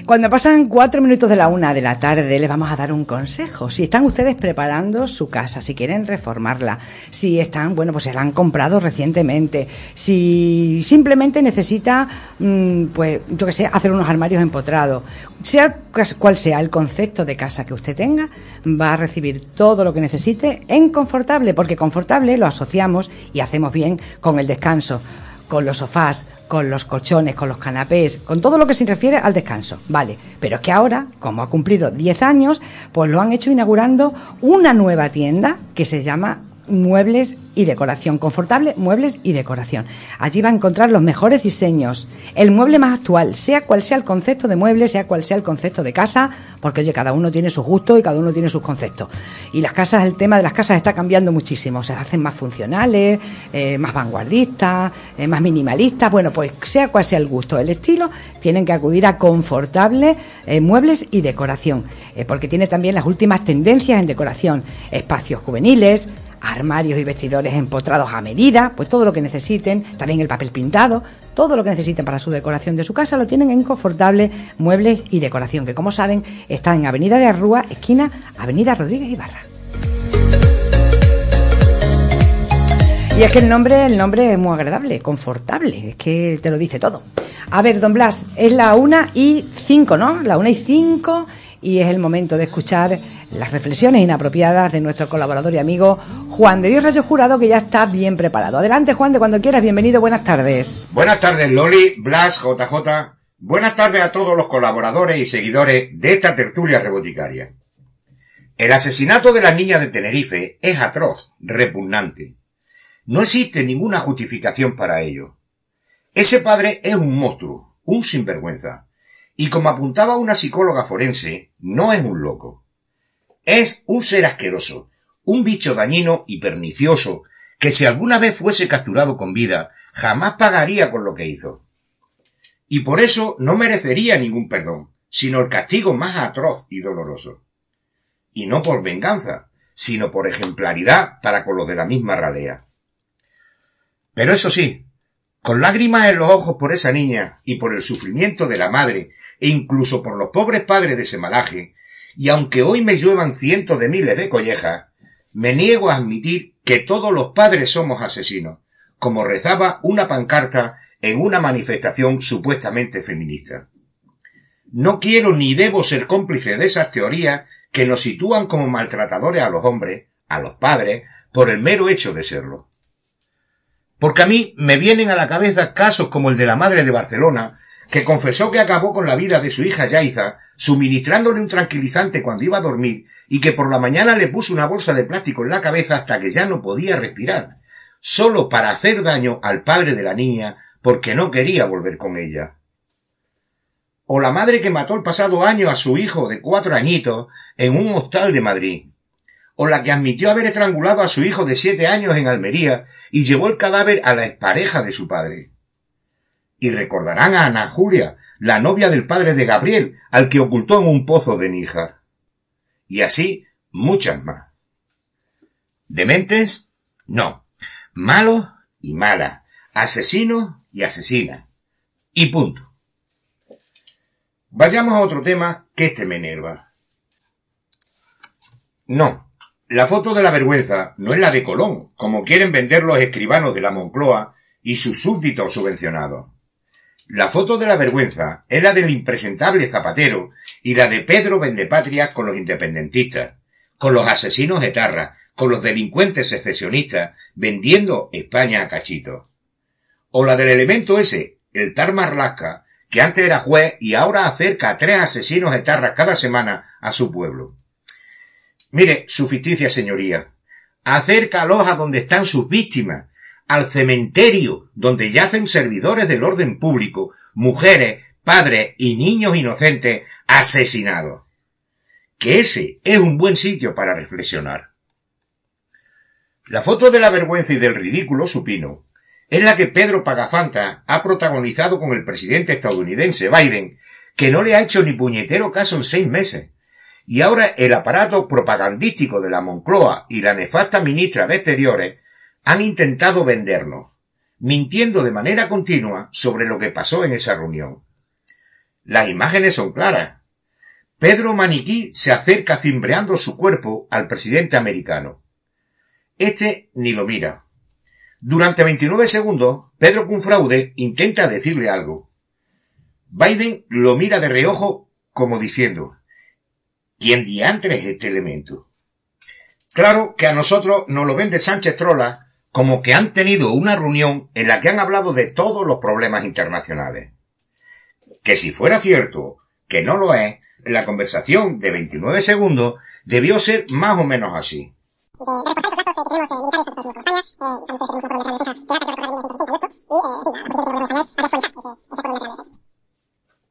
Cuando pasan cuatro minutos de la una de la tarde, les vamos a dar un consejo. Si están ustedes preparando su casa, si quieren reformarla, si están, bueno, pues se la han comprado recientemente, si simplemente necesita, mm, pues, yo que sé, hacer unos armarios empotrados, sea cual sea el concepto de casa que usted tenga, va a recibir todo lo que necesite en confortable, porque confortable lo asociamos y hacemos bien con el descanso con los sofás, con los colchones, con los canapés, con todo lo que se refiere al descanso. Vale, pero es que ahora, como ha cumplido 10 años, pues lo han hecho inaugurando una nueva tienda que se llama muebles y decoración. Confortable, muebles y decoración. Allí va a encontrar los mejores diseños, el mueble más actual, sea cual sea el concepto de mueble, sea cual sea el concepto de casa, porque oye, cada uno tiene sus gustos y cada uno tiene sus conceptos. Y las casas, el tema de las casas está cambiando muchísimo, se hacen más funcionales, eh, más vanguardistas, eh, más minimalistas. Bueno, pues sea cual sea el gusto, el estilo, tienen que acudir a confortable eh, muebles y decoración, porque tiene también las últimas tendencias en decoración, espacios juveniles, armarios y vestidores empotrados a medida, pues todo lo que necesiten, también el papel pintado, todo lo que necesiten para su decoración de su casa lo tienen en Confortable Muebles y Decoración, que como saben está en Avenida de Arrúa, esquina Avenida Rodríguez Ibarra. Y es que el nombre, el nombre es muy agradable, confortable, es que te lo dice todo. A ver, don Blas, es la una y cinco, ¿no? La una y cinco y es el momento de escuchar las reflexiones inapropiadas de nuestro colaborador y amigo Juan de Dios Rayo Jurado, que ya está bien preparado. Adelante, Juan, de cuando quieras, bienvenido, buenas tardes. Buenas tardes, Loli, Blas, JJ. Buenas tardes a todos los colaboradores y seguidores de esta tertulia reboticaria. El asesinato de la niña de Tenerife es atroz, repugnante. No existe ninguna justificación para ello. Ese padre es un monstruo, un sinvergüenza. Y como apuntaba una psicóloga forense, no es un loco. Es un ser asqueroso, un bicho dañino y pernicioso, que si alguna vez fuese capturado con vida, jamás pagaría con lo que hizo. Y por eso no merecería ningún perdón, sino el castigo más atroz y doloroso. Y no por venganza, sino por ejemplaridad para con los de la misma ralea. Pero eso sí, con lágrimas en los ojos por esa niña y por el sufrimiento de la madre e incluso por los pobres padres de ese malaje, y aunque hoy me lluevan cientos de miles de collejas, me niego a admitir que todos los padres somos asesinos, como rezaba una pancarta en una manifestación supuestamente feminista. No quiero ni debo ser cómplice de esas teorías que nos sitúan como maltratadores a los hombres, a los padres, por el mero hecho de serlo. Porque a mí me vienen a la cabeza casos como el de la madre de Barcelona, que confesó que acabó con la vida de su hija Yaiza, suministrándole un tranquilizante cuando iba a dormir, y que por la mañana le puso una bolsa de plástico en la cabeza hasta que ya no podía respirar, solo para hacer daño al padre de la niña porque no quería volver con ella. O la madre que mató el pasado año a su hijo de cuatro añitos en un hostal de Madrid. O la que admitió haber estrangulado a su hijo de siete años en Almería y llevó el cadáver a la expareja de su padre. Y recordarán a Ana Julia, la novia del padre de Gabriel, al que ocultó en un pozo de Níjar. Y así muchas más. ¿Dementes? No. Malos y mala. Asesinos y asesina. Y punto. Vayamos a otro tema que este me enerva. No, la foto de la vergüenza no es la de Colón, como quieren vender los escribanos de la Moncloa y sus súbditos subvencionados. La foto de la vergüenza es la del impresentable Zapatero y la de Pedro Vendepatria con los independentistas, con los asesinos etarras, con los delincuentes secesionistas, vendiendo España a cachito. O la del elemento ese, el Tar Marlasca, que antes era juez y ahora acerca a tres asesinos etarras cada semana a su pueblo. Mire, su ficticia señoría, acércalos a donde están sus víctimas, al cementerio donde yacen servidores del orden público, mujeres, padres y niños inocentes asesinados. Que ese es un buen sitio para reflexionar. La foto de la vergüenza y del ridículo supino es la que Pedro Pagafanta ha protagonizado con el presidente estadounidense Biden, que no le ha hecho ni puñetero caso en seis meses. Y ahora el aparato propagandístico de la Moncloa y la nefasta ministra de Exteriores han intentado vendernos, mintiendo de manera continua sobre lo que pasó en esa reunión. Las imágenes son claras. Pedro Maniquí se acerca cimbreando su cuerpo al presidente americano. Este ni lo mira. Durante 29 segundos, Pedro Cunfraude intenta decirle algo. Biden lo mira de reojo como diciendo, ¿quién diantre es este elemento? Claro que a nosotros nos lo vende Sánchez Trola como que han tenido una reunión en la que han hablado de todos los problemas internacionales. Que si fuera cierto, que no lo es, la conversación de 29 segundos debió ser más o menos así.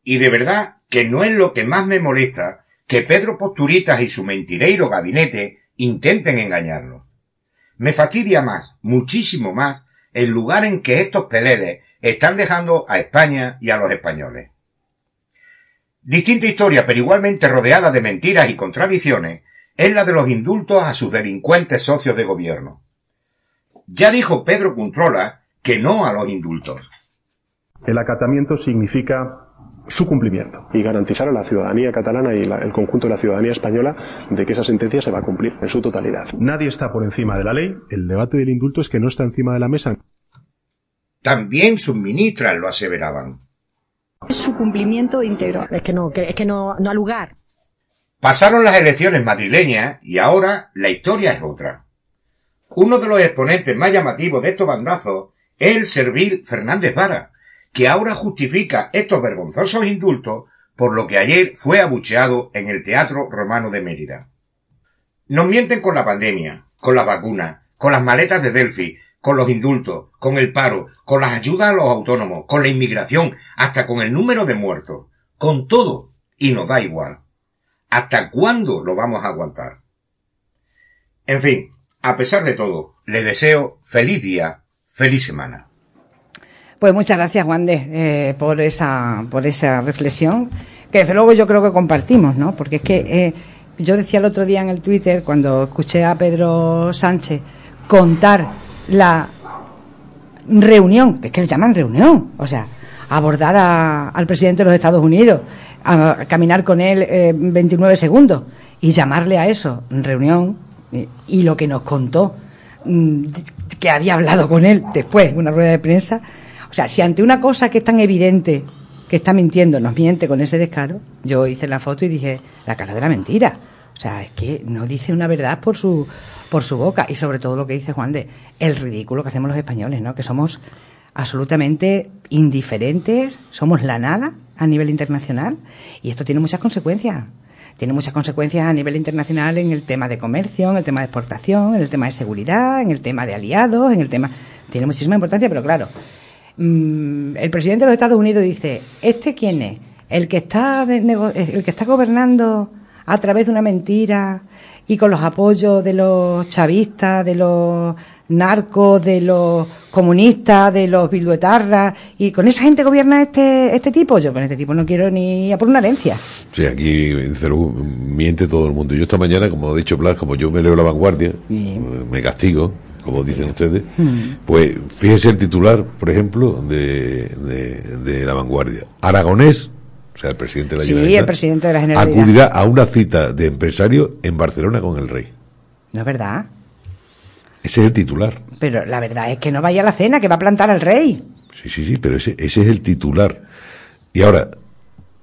Y de verdad que no es lo que más me molesta que Pedro Posturitas y su mentireiro gabinete intenten engañarnos. Me fastidia más, muchísimo más, el lugar en que estos peleles están dejando a España y a los españoles. Distinta historia, pero igualmente rodeada de mentiras y contradicciones, es la de los indultos a sus delincuentes socios de gobierno. Ya dijo Pedro Controla que no a los indultos. El acatamiento significa su cumplimiento y garantizar a la ciudadanía catalana y el conjunto de la ciudadanía española de que esa sentencia se va a cumplir en su totalidad. Nadie está por encima de la ley. El debate del indulto es que no está encima de la mesa. También sus ministras lo aseveraban. Es su cumplimiento íntegro. Es que no, es que no, no ha lugar. Pasaron las elecciones madrileñas y ahora la historia es otra. Uno de los exponentes más llamativos de estos bandazos es el servil Fernández Vara, que ahora justifica estos vergonzosos indultos por lo que ayer fue abucheado en el Teatro Romano de Mérida. Nos mienten con la pandemia, con la vacuna, con las maletas de Delphi, con los indultos, con el paro, con las ayudas a los autónomos, con la inmigración, hasta con el número de muertos, con todo, y nos da igual. ¿Hasta cuándo lo vamos a aguantar? En fin, a pesar de todo, le deseo feliz día, feliz semana. Pues muchas gracias, Juan de, eh, por esa, por esa reflexión, que desde luego yo creo que compartimos, ¿no? Porque es que eh, yo decía el otro día en el Twitter, cuando escuché a Pedro Sánchez contar la reunión, es que le llaman reunión, o sea, abordar al presidente de los Estados Unidos, a, caminar con él 29 eh, segundos y llamarle a eso reunión y, lo que nos contó mm, que había hablado con él después en una rueda de prensa. O sea, si ante una cosa que es tan evidente que está mintiendo nos miente con ese descaro, yo hice la foto y dije la cara de la mentira. O sea, es que no dice una verdad por su por su boca y sobre todo lo que dice Juan de el ridículo que hacemos los españoles, ¿no? Que somos absolutamente indiferentes, somos la nada a nivel internacional y esto tiene muchas consecuencias. Tiene muchas consecuencias a nivel internacional en el tema de comercio, en el tema de exportación, en el tema de seguridad, en el tema de aliados, en el tema... Tiene muchísima importancia, pero claro, mm, el presidente de los Estados Unidos dice, ¿este quién es? El que está, el que está gobernando a través de una mentira y con los apoyos de los chavistas, de los narcos, de los comunistas, de los bilduetarras, y con esa gente gobierna este, este tipo. Yo con este tipo no quiero ni a por una herencia. Sí, aquí miente todo el mundo. Yo esta mañana, como ha dicho Blas, como yo me leo la vanguardia, me castigo, como dicen ustedes, hmm. pues fíjense el titular, por ejemplo, de, de, la vanguardia. Aragonés o sea, el presidente de la sí, el presidente de la Generalitat. acudirá a una cita de empresario en Barcelona con el rey. ¿No es verdad? Ese es el titular. Pero la verdad es que no vaya a la cena, que va a plantar al rey. Sí, sí, sí, pero ese, ese es el titular. Y ahora,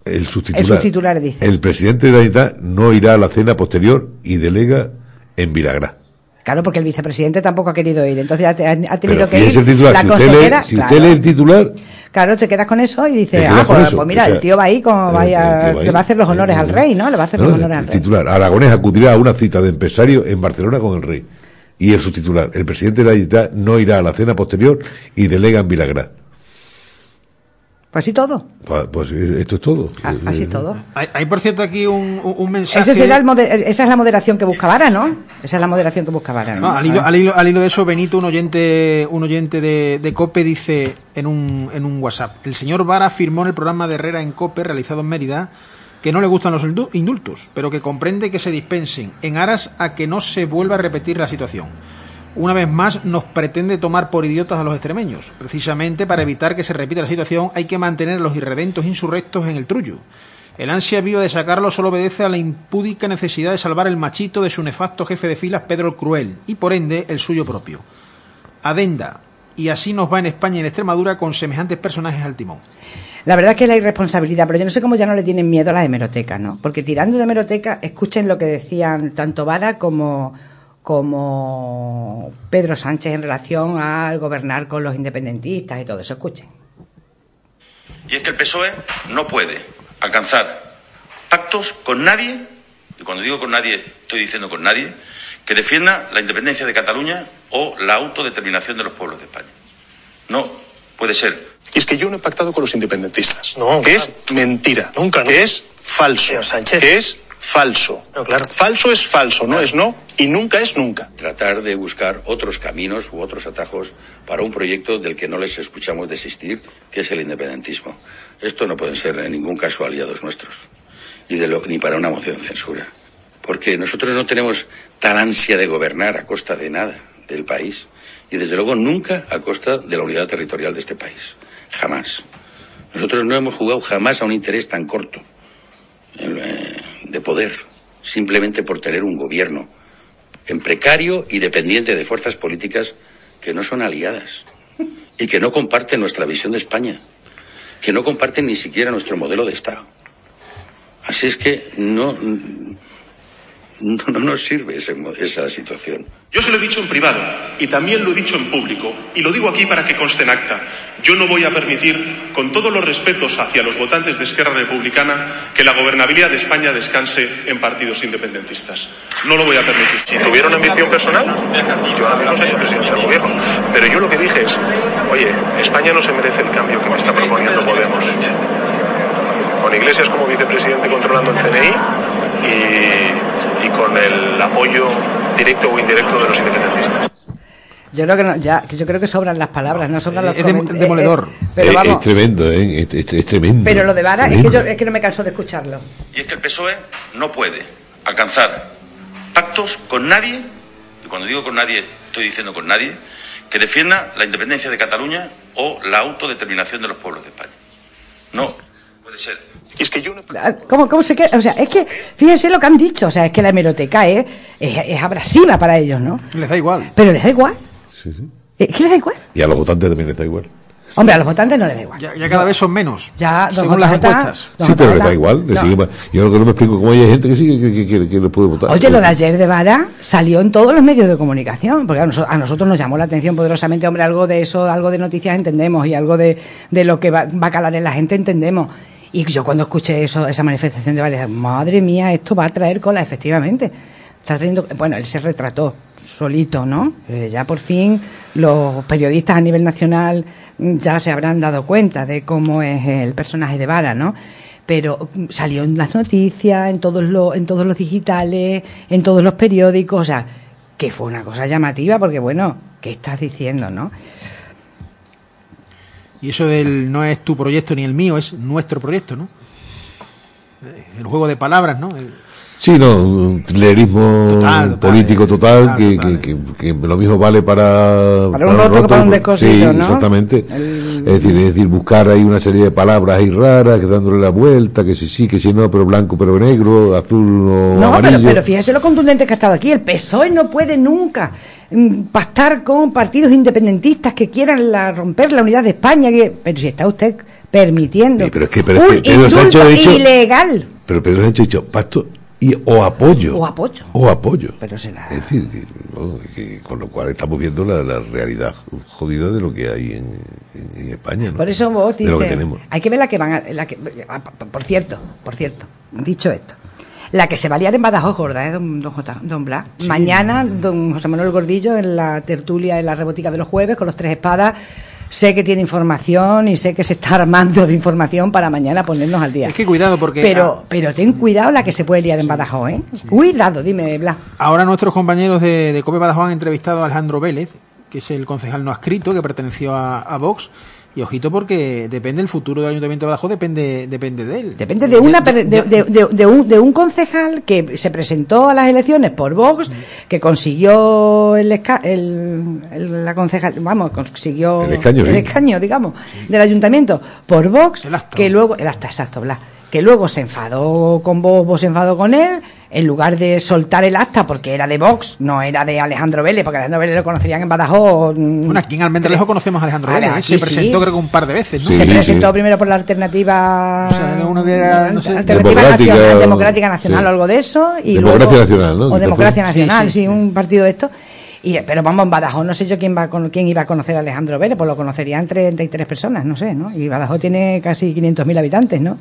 el subtitular. El subtitular dice. El presidente de la Unidad no irá a la cena posterior y delega en Vilagrá. Claro, porque el vicepresidente tampoco ha querido ir, entonces ha, tenido que ir. El titular. La si consejera, si usted lee el titular. Claro, te quedas con eso y dices, ah, pues, pues, mira, el tío va ahí como vaya, le va a hacer los honores al rey, ¿no? Le va a hacer los honores al rey. Titular, Aragonés acudirá a una cita de empresario en Barcelona con el rey y el subtitular. El presidente de la Generalitat no irá a la cena posterior y delega en Vilagrá. Pues así todo. Pues, pues, esto es todo. Ah, así es todo. Hay, hay, por cierto, aquí un, un mensaje. Ese será el esa es la moderación que busca Vara, ¿no? Esa es la moderación que busca Vara, ¿no? no al, hilo, al, hilo, al, hilo, de eso, Benito, un oyente, un oyente de, de, COPE, dice en un, en un WhatsApp: El señor Vara afirmó en el programa de Herrera en COPE, realizado en Mérida, que no le gustan los indultos, pero que comprende que se dispensen en aras a que no se vuelva a repetir la situación una vez más nos pretende tomar por idiotas a los extremeños. Precisamente para evitar que se repita la situación hay que mantener a los irredentos insurrectos en el trullo. El ansia viva de sacarlo solo obedece a la impúdica necesidad de salvar el machito de su nefasto jefe de filas Pedro el Cruel y por ende el suyo propio. Adenda. Y así nos va en España y en Extremadura con semejantes personajes al timón. La verdad es que es la irresponsabilidad, pero yo no sé cómo ya no le tienen miedo a las hemerotecas, ¿no? Porque tirando de hemeroteca, escuchen lo que decían tanto Vara como, como Pedro Sánchez en relación al gobernar con los independentistas y todo eso. Escuchen. Y es que el PSOE no puede alcanzar pactos con nadie, y cuando digo con nadie estoy diciendo con nadie, que defienda la independencia de Cataluña o la autodeterminación de los pueblos de España. No puede ser. Y es que yo no he pactado con los independentistas. No, que es mentira. Nunca, Que es falso. Sánchez. Que es falso. No, claro. Falso es falso, no es no y nunca es nunca. Tratar de buscar otros caminos u otros atajos para un proyecto del que no les escuchamos desistir, que es el independentismo. Esto no pueden ser en ningún caso aliados nuestros, y de lo, ni para una moción de censura. Porque nosotros no tenemos tal ansia de gobernar a costa de nada del país, y desde luego nunca a costa de la unidad territorial de este país. Jamás. Nosotros no hemos jugado jamás a un interés tan corto de poder, simplemente por tener un gobierno en precario y dependiente de fuerzas políticas que no son aliadas y que no comparten nuestra visión de España, que no comparten ni siquiera nuestro modelo de Estado. Así es que no, *laughs* no, no nos sirve ese, esa situación. Yo se lo he dicho en privado y también lo he dicho en público y lo digo aquí para que conste en acta. Yo no voy a permitir, con todos los respetos hacia los votantes de Esquerra Republicana, que la gobernabilidad de España descanse en partidos independentistas. No lo voy a permitir. Si tuviera una ambición personal, yo ahora mismo sería presidente del gobierno. Pero yo lo que dije es, oye, España no se merece el cambio que me está proponiendo Podemos. Con Iglesias como vicepresidente controlando el CNI y, y con el apoyo directo o indirecto de los independentistas. Yo creo que no, ya, yo creo que sobran las palabras, no sobran los Es dem- coment- demoledor. eh, eh, pero es, vamos, es tremendo, ¿eh? Es, es- es tremendo. pero lo de Vara es que, yo, es que no me canso de escucharlo. Y es que el PSOE no puede alcanzar pactos con nadie, y cuando digo con nadie estoy diciendo con nadie, que defienda la independencia de Cataluña o la autodeterminación de los pueblos de España. No puede ser. Y es que yo no... ¿Cómo, cómo se queda? O sea, es que, fíjense lo que han dicho, o sea, es que la hemeroteca es, es, es abrasiva para ellos, ¿no? Les da igual. Pero les da igual. Sí, sí. Es que les da igual. Y a los votantes también les da igual. Hombre, a los votantes no les da igual. Ya, ya cada vez son menos. Ya, según las encuestas. Sí, pero les da igual. les no. sigue- Yo lo que no me explico cómo hay gente que sí que, que, que, que le puede votar. Oye, lo de ayer de Vara salió en todos los medios de comunicación, porque a, noso- a nosotros nos llamó la atención poderosamente, hombre, algo de eso, algo de noticias entendemos y algo de, de lo que va, va a calar en la gente entendemos. Y yo cuando escuché eso, esa manifestación de dije, madre mía, esto va a traer cola, efectivamente. Está trayendo, bueno, él se retrató solito, ¿no? Eh, ya por fin los periodistas a nivel nacional mm, ya se habrán dado cuenta de cómo es el personaje de Vara, ¿no? Pero mm, salió en las noticias, en todos los, en todos los digitales, en todos los periódicos, o sea, que fue una cosa llamativa, porque bueno, ¿qué estás diciendo, no? Y eso del no es tu proyecto ni el mío, es nuestro proyecto, ¿no? Eh, El juego de palabras, ¿no? El- Sí, no, un trilerismo Total, político total, total, que, total, que, que, que lo mismo vale para... Para un roto que para un descosido, Sí, ¿no? exactamente. El- Es, decir, es decir, buscar ahí una serie de palabras ahí raras, que dándole la vuelta, que si sí, que si no, pero blanco, pero negro, azul o No, amarillo. pero, pero fíjese lo contundente que ha estado aquí. El PSOE no puede nunca mm, pactar con partidos independentistas que quieran la- romper la unidad de España. que- pero si está usted permitiendo Sí, pero es que- pero es que Pedro Sánchez ha dicho- ilegal Pero Pedro Sánchez ha dicho pacto y, o apoyo. o apoyo. O apoyo. Pero será... Es decir, que, ¿no? que con lo cual estamos viendo la, la realidad jodida de lo que hay en, en- en España. ¿no? Por eso vos De lo que dices, tenemos. hay que ver la que van a, la que, ah, por cierto, por cierto, dicho esto, la que se va a liar en Badajoz gorda, ¿eh, don, don, J, don Blas? Mañana, don José Manuel Gordillo, en la tertulia, en la rebótica de los jueves, con los tres espadas, sé que tiene información y sé que se está *laughs* armando de información para mañana ponernos al día. Es que cuidado porque... Pero, ah, pero ten cuidado la que se puede liar en Badajoz, ¿eh? Cuidado, dime, Blas. Ahora nuestros compañeros de, de COPE Badajoz han entrevistado a Alejandro Vélez, que es el concejal no adscrito, que perteneció a, a Vox, y ojito porque depende el futuro del Ayuntamiento de Badajoz, depende, depende de él. Depende de una per- de, de- de- de un, de un concejal que se presentó a las elecciones por Vox, que consiguió el, esca- el, el- la concejal, vamos, consiguió El escaño, el sí. escaño, digamos, del ayuntamiento por Vox, que luego el acta exacto, Blas, que luego se enfadó con Vox, Vox se enfadó con él, en lugar de soltar el acta porque era de Vox, no era de Alejandro Vélez, porque Alejandro Vélez lo conocerían en Badajoz. mm, Bueno, aquí en Almendralejo conocemos a Alejandro Vélez, aquí se sí. presentó creo que un par de veces, ¿no? se presentó primero por la alternativa, uno que era, no sé, alternativa Democrática, nacional, democrática nacional sí. o algo de eso y Democracia luego- Nacional, ¿no? o democracia nacional Sí, sí, un partido de esto y pero vamos en Badajoz no sé yo quién va con quién iba a conocer a Alejandro Vélez pues lo conocerían 33 personas no sé no y Badajoz tiene casi 500.000 habitantes no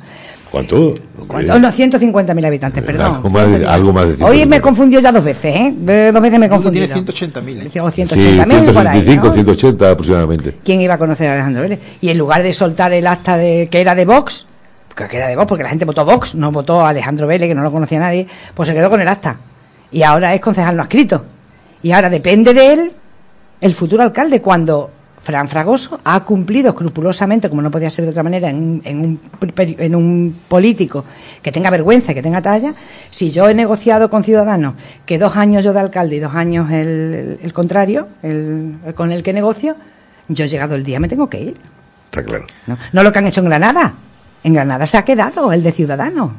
¿Cuánto? ¿Cuánto? no 150.000 habitantes perdón Algo más de, algo más de hoy me confundió ya dos veces ¿eh? Dos veces me Creo confundido tiene 180.000. ¿eh? o Sí, 180.000 por ahí 175, ¿no? 180 aproximadamente. quién iba a conocer a Alejandro Vélez. Y en lugar de soltar el acta de que era de Vox, que que era de Vox, porque la gente votó Vox, no votó a Alejandro Vélez, que no lo conocía nadie, pues se quedó con el acta. Y ahora es concejal no escrito. Y ahora depende de él el futuro alcalde, cuando Fran Fragoso ha cumplido escrupulosamente, como no podía ser de otra manera, en, un- en, un, en un político que tenga vergüenza, que tenga talla. Si yo he negociado con Ciudadanos que dos años yo de alcalde y dos años el, el- contrario, el, el con el que negocio, yo llegado el día me tengo que ir. Está claro. No, no lo que han hecho en Granada. En Granada se ha quedado el de Ciudadanos.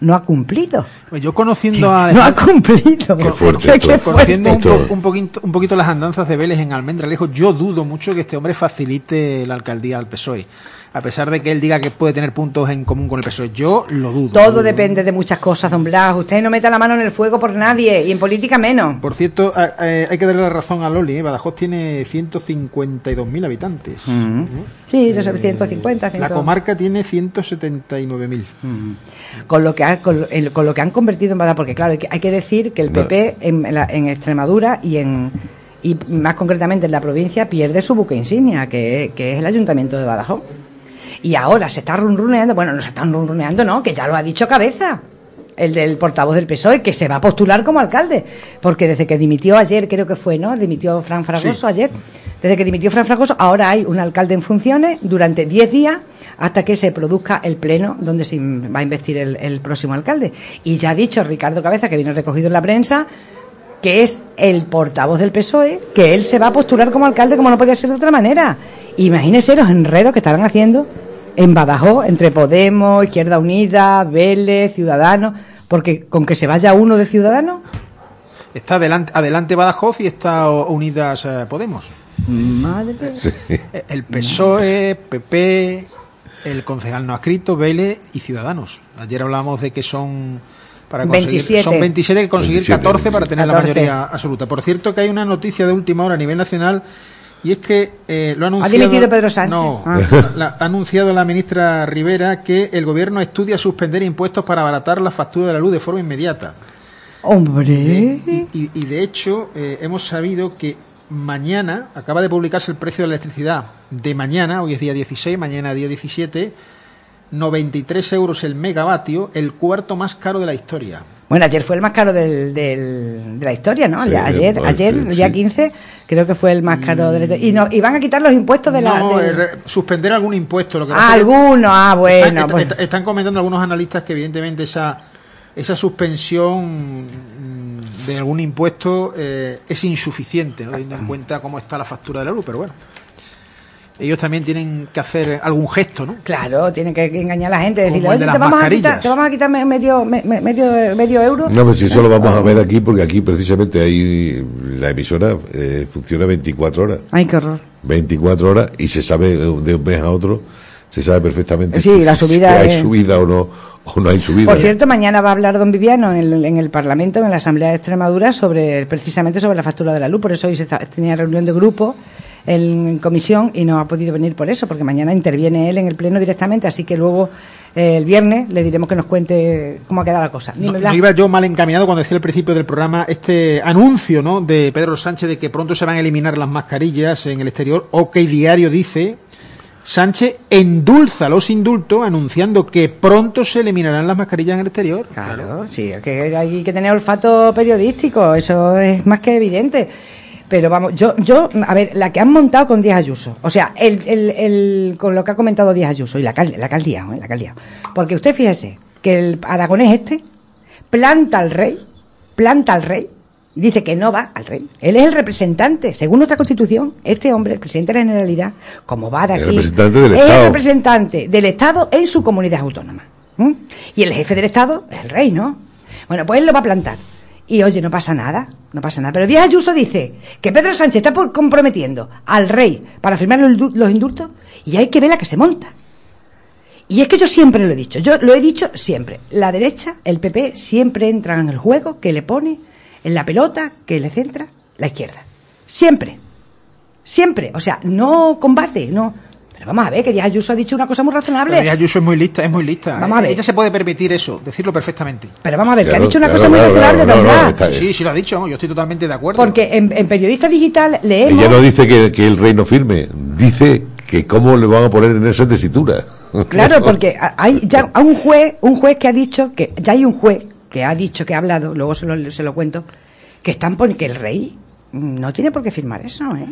No ha cumplido. Pues yo conociendo a No ha cumplido. Qué fuerte Qué esto. fuerte. Conociendo un, Esto- po- un poquito, un poquito las andanzas de Vélez en Almendralejo, yo dudo mucho que este hombre facilite la alcaldía al PSOE. A pesar de que él diga que puede tener puntos en común con el PSOE, yo lo dudo. Todo depende de muchas cosas, don Blas. Usted no meta la mano en el fuego por nadie y en política menos. Por cierto, hay que darle la razón a Loli. ¿eh? Badajoz tiene 152.000 habitantes. Sí, yo sé, 150, 100. La comarca tiene 179.000. con lo que ha- con, con lo que han convertido en Badajoz, porque claro, hay que, hay que decir que el PP en, la- en Extremadura y en y más concretamente en la provincia pierde su buque insignia, que, que es el Ayuntamiento de Badajoz. Y ahora se está runruneando, bueno, no se están runruneando, no, que ya lo ha dicho Cabeza, el del portavoz del PSOE, que se va a postular como alcalde, porque desde que dimitió ayer, creo que fue, ¿no? Dimitió Fran Fragoso Sí. ayer. Desde que dimitió Fran Fragoso, ahora hay un alcalde en funciones durante 10 días hasta que se produzca el pleno donde se va a investir el, el próximo alcalde. Y ya ha dicho Ricardo Cabeza, que viene recogido en la prensa, que es el portavoz del PSOE, que él se va a postular como alcalde como no podía ser de otra manera. Imagínese los enredos que estarán haciendo en Badajoz entre Podemos, Izquierda Unida, Vélez, Ciudadanos, porque con que se vaya uno de Ciudadanos, Está adelante, adelante Badajoz y está Unidas eh, Podemos. madre. El PSOE, PP, el concejal no adscrito, Vélez y Ciudadanos. Ayer hablábamos de que son para conseguir 27. son 27 que conseguir 27, 14 para tener 14. la mayoría absoluta. Por cierto que hay una noticia de última hora a nivel nacional y es que eh, lo ha ¿Ha anunciado dimitido Pedro Sánchez? No, Ah. *laughs* la- ha anunciado la ministra Rivera que el gobierno estudia suspender impuestos para abaratar la factura de la luz de forma inmediata. Hombre. Y, y- y de hecho, eh, hemos sabido que mañana acaba de publicarse el precio de la electricidad de mañana, hoy es día 16, mañana día 17, 93 euros el megavatio, el cuarto más caro de la historia. Bueno, ayer fue el más caro del, del- de la historia, ¿no? Sí, ayer, pues, ayer, el día sí. 15, creo que fue el más caro de la historia. Y, no, y van a quitar los impuestos de la... No, del- eh, suspender algún impuesto. Lo que Ah, alguno, ah, bueno, están comentando algunos analistas que evidentemente esa, esa suspensión mm, de algún impuesto eh, es insuficiente, ¿no? teniendo en cuenta cómo está la factura de la luz, pero bueno. Ellos también tienen que hacer algún gesto, ¿no? Claro, tienen que engañar a la gente, decirle, de oye, las te vamos, a mascarillas. quitar, te vamos a quitar me- medio, me- me- medio, medio euro. No, pues si eso lo vamos a ver aquí, porque aquí precisamente hay la emisora eh, funciona 24 horas. Ay, qué horror. 24 horas y se sabe de un mes a otro, se sabe perfectamente Sí, si, la si subida hay es- subida o no, o no hay subida. Por cierto, mañana va a hablar don Viviano en el, en el Parlamento, en la Asamblea de Extremadura, sobre precisamente sobre la factura de la luz. Por eso hoy se está- tenía reunión de grupo en comisión y no ha podido venir por eso, porque mañana interviene él en el pleno directamente, así que luego eh, el viernes le diremos que nos cuente cómo ha quedado la cosa. No, no iba yo mal encaminado cuando decía al principio del programa este anuncio ¿no? de Pedro Sánchez de que pronto se van a eliminar las mascarillas en el exterior, o que Diario dice Sánchez endulza los indultos anunciando que pronto se eliminarán las mascarillas en el exterior. Claro, sí, que hay que tener olfato periodístico, eso es más que evidente. Pero vamos, yo, yo, a ver, la que han montado con Díaz Ayuso, o sea, el, el, el, con lo que ha comentado Díaz Ayuso y la, cal, la alcaldía, ¿eh? la alcaldía. Porque usted fíjese que el aragonés este planta al rey, planta al rey, dice que no va al rey. Él es el representante, según nuestra constitución, este hombre, el presidente de la Generalidad, como va aquí, el representante del es Estado. el representante del Estado en su comunidad autónoma. Y el jefe del Estado es el rey, ¿no? Bueno, pues él lo va a plantar. Y oye, no pasa nada, no pasa nada. Pero Díaz Ayuso dice que Pedro Sánchez está comprometiendo al rey para firmar los indu- los indultos y hay que ver la que se monta. Y es que yo siempre lo he dicho, yo lo he dicho siempre. La derecha, el PP, siempre entran en el juego que le pone en la pelota que le centra la izquierda. Siempre. Siempre. O sea, no combate, no. Pero vamos a ver, que Díaz Ayuso ha dicho una cosa muy razonable. Pero Díaz Ayuso es muy lista, es muy lista. Vamos a ver. Ella se puede permitir eso, decirlo perfectamente. Pero vamos a ver, que ha dicho una claro, cosa muy razonable, bien. Sí, sí lo ha dicho, yo estoy totalmente de acuerdo. Porque en, en Periodista Digital leemos... Ella no dice que, que el rey no firme, dice que cómo le van a poner en esa tesitura. Claro, *laughs* porque hay ya a un juez, un juez que ha dicho que ya hay un juez que ha dicho que ha hablado, luego se lo, se lo cuento, que están que el rey no tiene por qué firmar eso, ¿eh?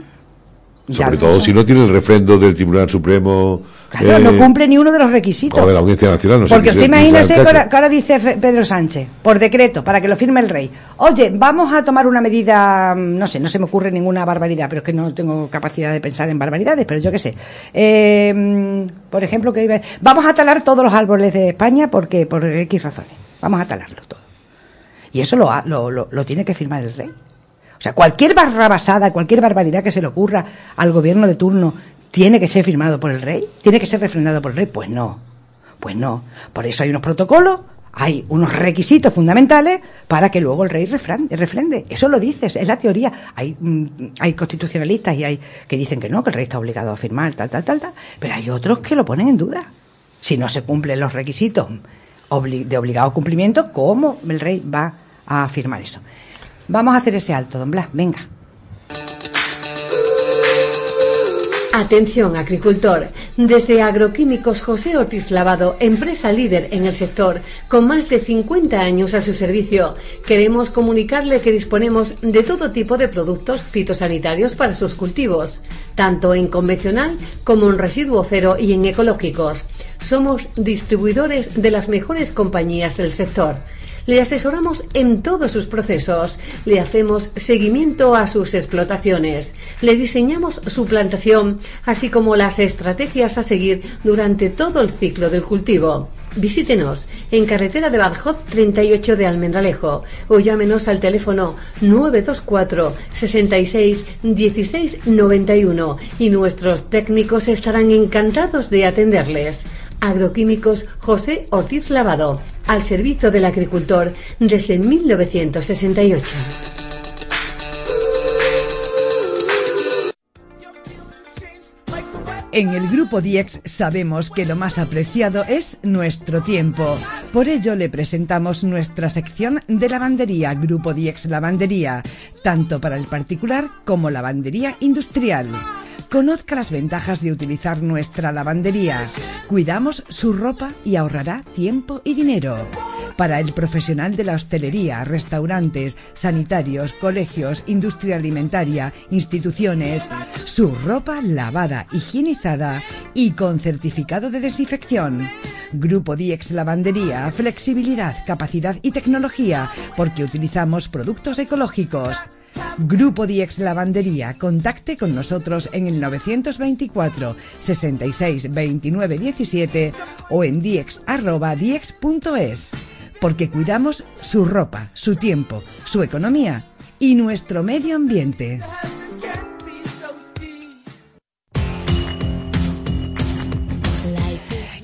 Sobre todo si no tiene el refrendo del Tribunal Supremo Claro, eh, no cumple ni uno de los requisitos. o de la Audiencia Nacional. No Porque usted imagínese que ahora, caso. que ahora dice Pedro Sánchez, por decreto, para que lo firme el rey. Oye, vamos a tomar una medida, mm, no sé, no se me ocurre ninguna barbaridad, pero es que no tengo capacidad de pensar en barbaridades, pero yo qué sé. Eh, mm, por ejemplo, que vamos a talar todos los árboles de España porque por X razones. Vamos a talarlos todos. Y eso lo, lo, lo, lo tiene que firmar el rey. O sea, cualquier barrabasada, cualquier barbaridad que se le ocurra al gobierno de turno tiene que ser firmado por el rey, tiene que ser refrendado por el rey. Pues no, pues no. Por eso hay unos protocolos, hay unos requisitos fundamentales para que luego el rey refrende. Eso lo dices, es la teoría. Hay, mm, hay constitucionalistas y hay que dicen que no, que el rey está obligado a firmar, tal, tal, tal, tal. Pero hay otros que lo ponen en duda. Si no se cumplen los requisitos de obligado cumplimiento, ¿cómo el rey va a firmar eso? Vamos a hacer ese alto, don Blas, venga. Atención, agricultor. Desde Agroquímicos José Ortiz Lavado, empresa líder en el sector, con más de 50 años a su servicio, queremos comunicarle que disponemos de todo tipo de productos fitosanitarios para sus cultivos, tanto en convencional como en residuo cero y en ecológicos. Somos distribuidores de las mejores compañías del sector. Le asesoramos en todos sus procesos, le hacemos seguimiento a sus explotaciones, le diseñamos su plantación, así como las estrategias a seguir durante todo el ciclo del cultivo. Visítenos en carretera de Badajoz 38 de Almendralejo o llámenos al teléfono 924 66 16 91 y nuestros técnicos estarán encantados de atenderles. Agroquímicos José Ortiz Lavado, al servicio del agricultor desde 1968. En el Grupo Diex sabemos que lo más apreciado es nuestro tiempo. Por ello le presentamos nuestra sección de lavandería, Grupo Diex Lavandería, tanto para el particular como lavandería industrial. Conozca las ventajas de utilizar nuestra lavandería. Cuidamos su ropa y ahorrará tiempo y dinero. Para el profesional de la hostelería, restaurantes, sanitarios, colegios, industria alimentaria, instituciones, su ropa lavada, higienizada y con certificado de desinfección. Grupo Diex Lavandería, flexibilidad, capacidad y tecnología, porque utilizamos productos ecológicos. Grupo Diex Lavandería, contacte con nosotros en el 924 66 29 17 o en diex@diex.es, porque cuidamos su ropa, su tiempo, su economía y nuestro medio ambiente.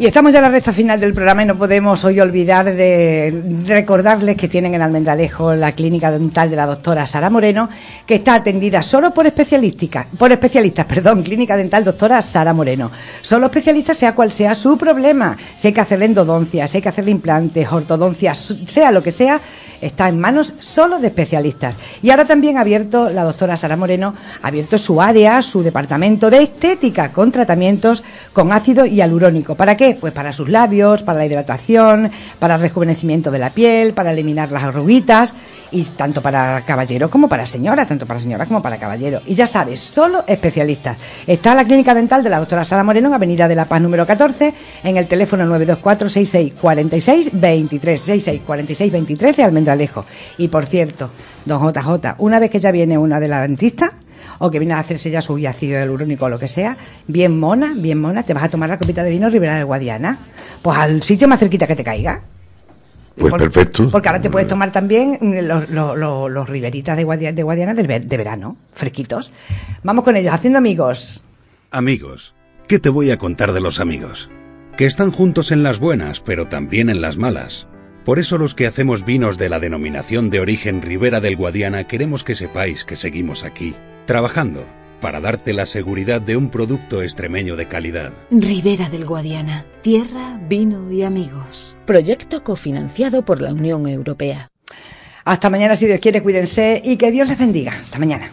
Y estamos ya en la recta final del programa y no podemos hoy olvidar de recordarles que tienen en Almendralejo la clínica dental de la doctora Sara Moreno, que está atendida solo por especialistas, por especialistas, perdón, clínica dental doctora Sara Moreno. Solo especialistas sea cual sea su problema, si hay que hacerle endodoncia, si hay que hacerle implantes, ortodoncia, sea lo que sea, está en manos solo de especialistas. Y ahora también ha abierto la doctora Sara Moreno, ha abierto su área, su departamento de estética con tratamientos con ácido hialurónico. ¿Para qué? Pues para sus labios, para la hidratación, para el rejuvenecimiento de la piel, para eliminar las arruguitas y tanto para caballero como para señora, tanto para señora como para caballero. Y ya sabes, solo especialistas. Está la clínica dental de la doctora Sara Moreno en Avenida de la Paz número 14 en el teléfono 924 66 46 23 66 46 23 de Almendralejo. Y por cierto, don JJ, una vez que ya viene una de la dentista, o que viene a hacerse ya su ácido hialurónico o lo que sea, bien mona, bien mona, te vas a tomar la copita de vino Ribera del Guadiana, pues al sitio más cerquita que te caiga. Pues perfecto. Porque ahora te puedes tomar también los, los, los, riberitas de Guadiana, de, Guadiana de verano, fresquitos. Vamos con ellos, haciendo amigos. Amigos. ¿Qué te voy a contar de los amigos? Que están juntos en las buenas, pero también en las malas. Por eso los que hacemos vinos de la denominación de origen Ribera del Guadiana queremos que sepáis que seguimos aquí, trabajando, para darte la seguridad de un producto extremeño de calidad. Ribera del Guadiana, tierra, vino y amigos. Proyecto cofinanciado por la Unión Europea. Hasta mañana si Dios quiere, cuídense y que Dios les bendiga. Hasta mañana.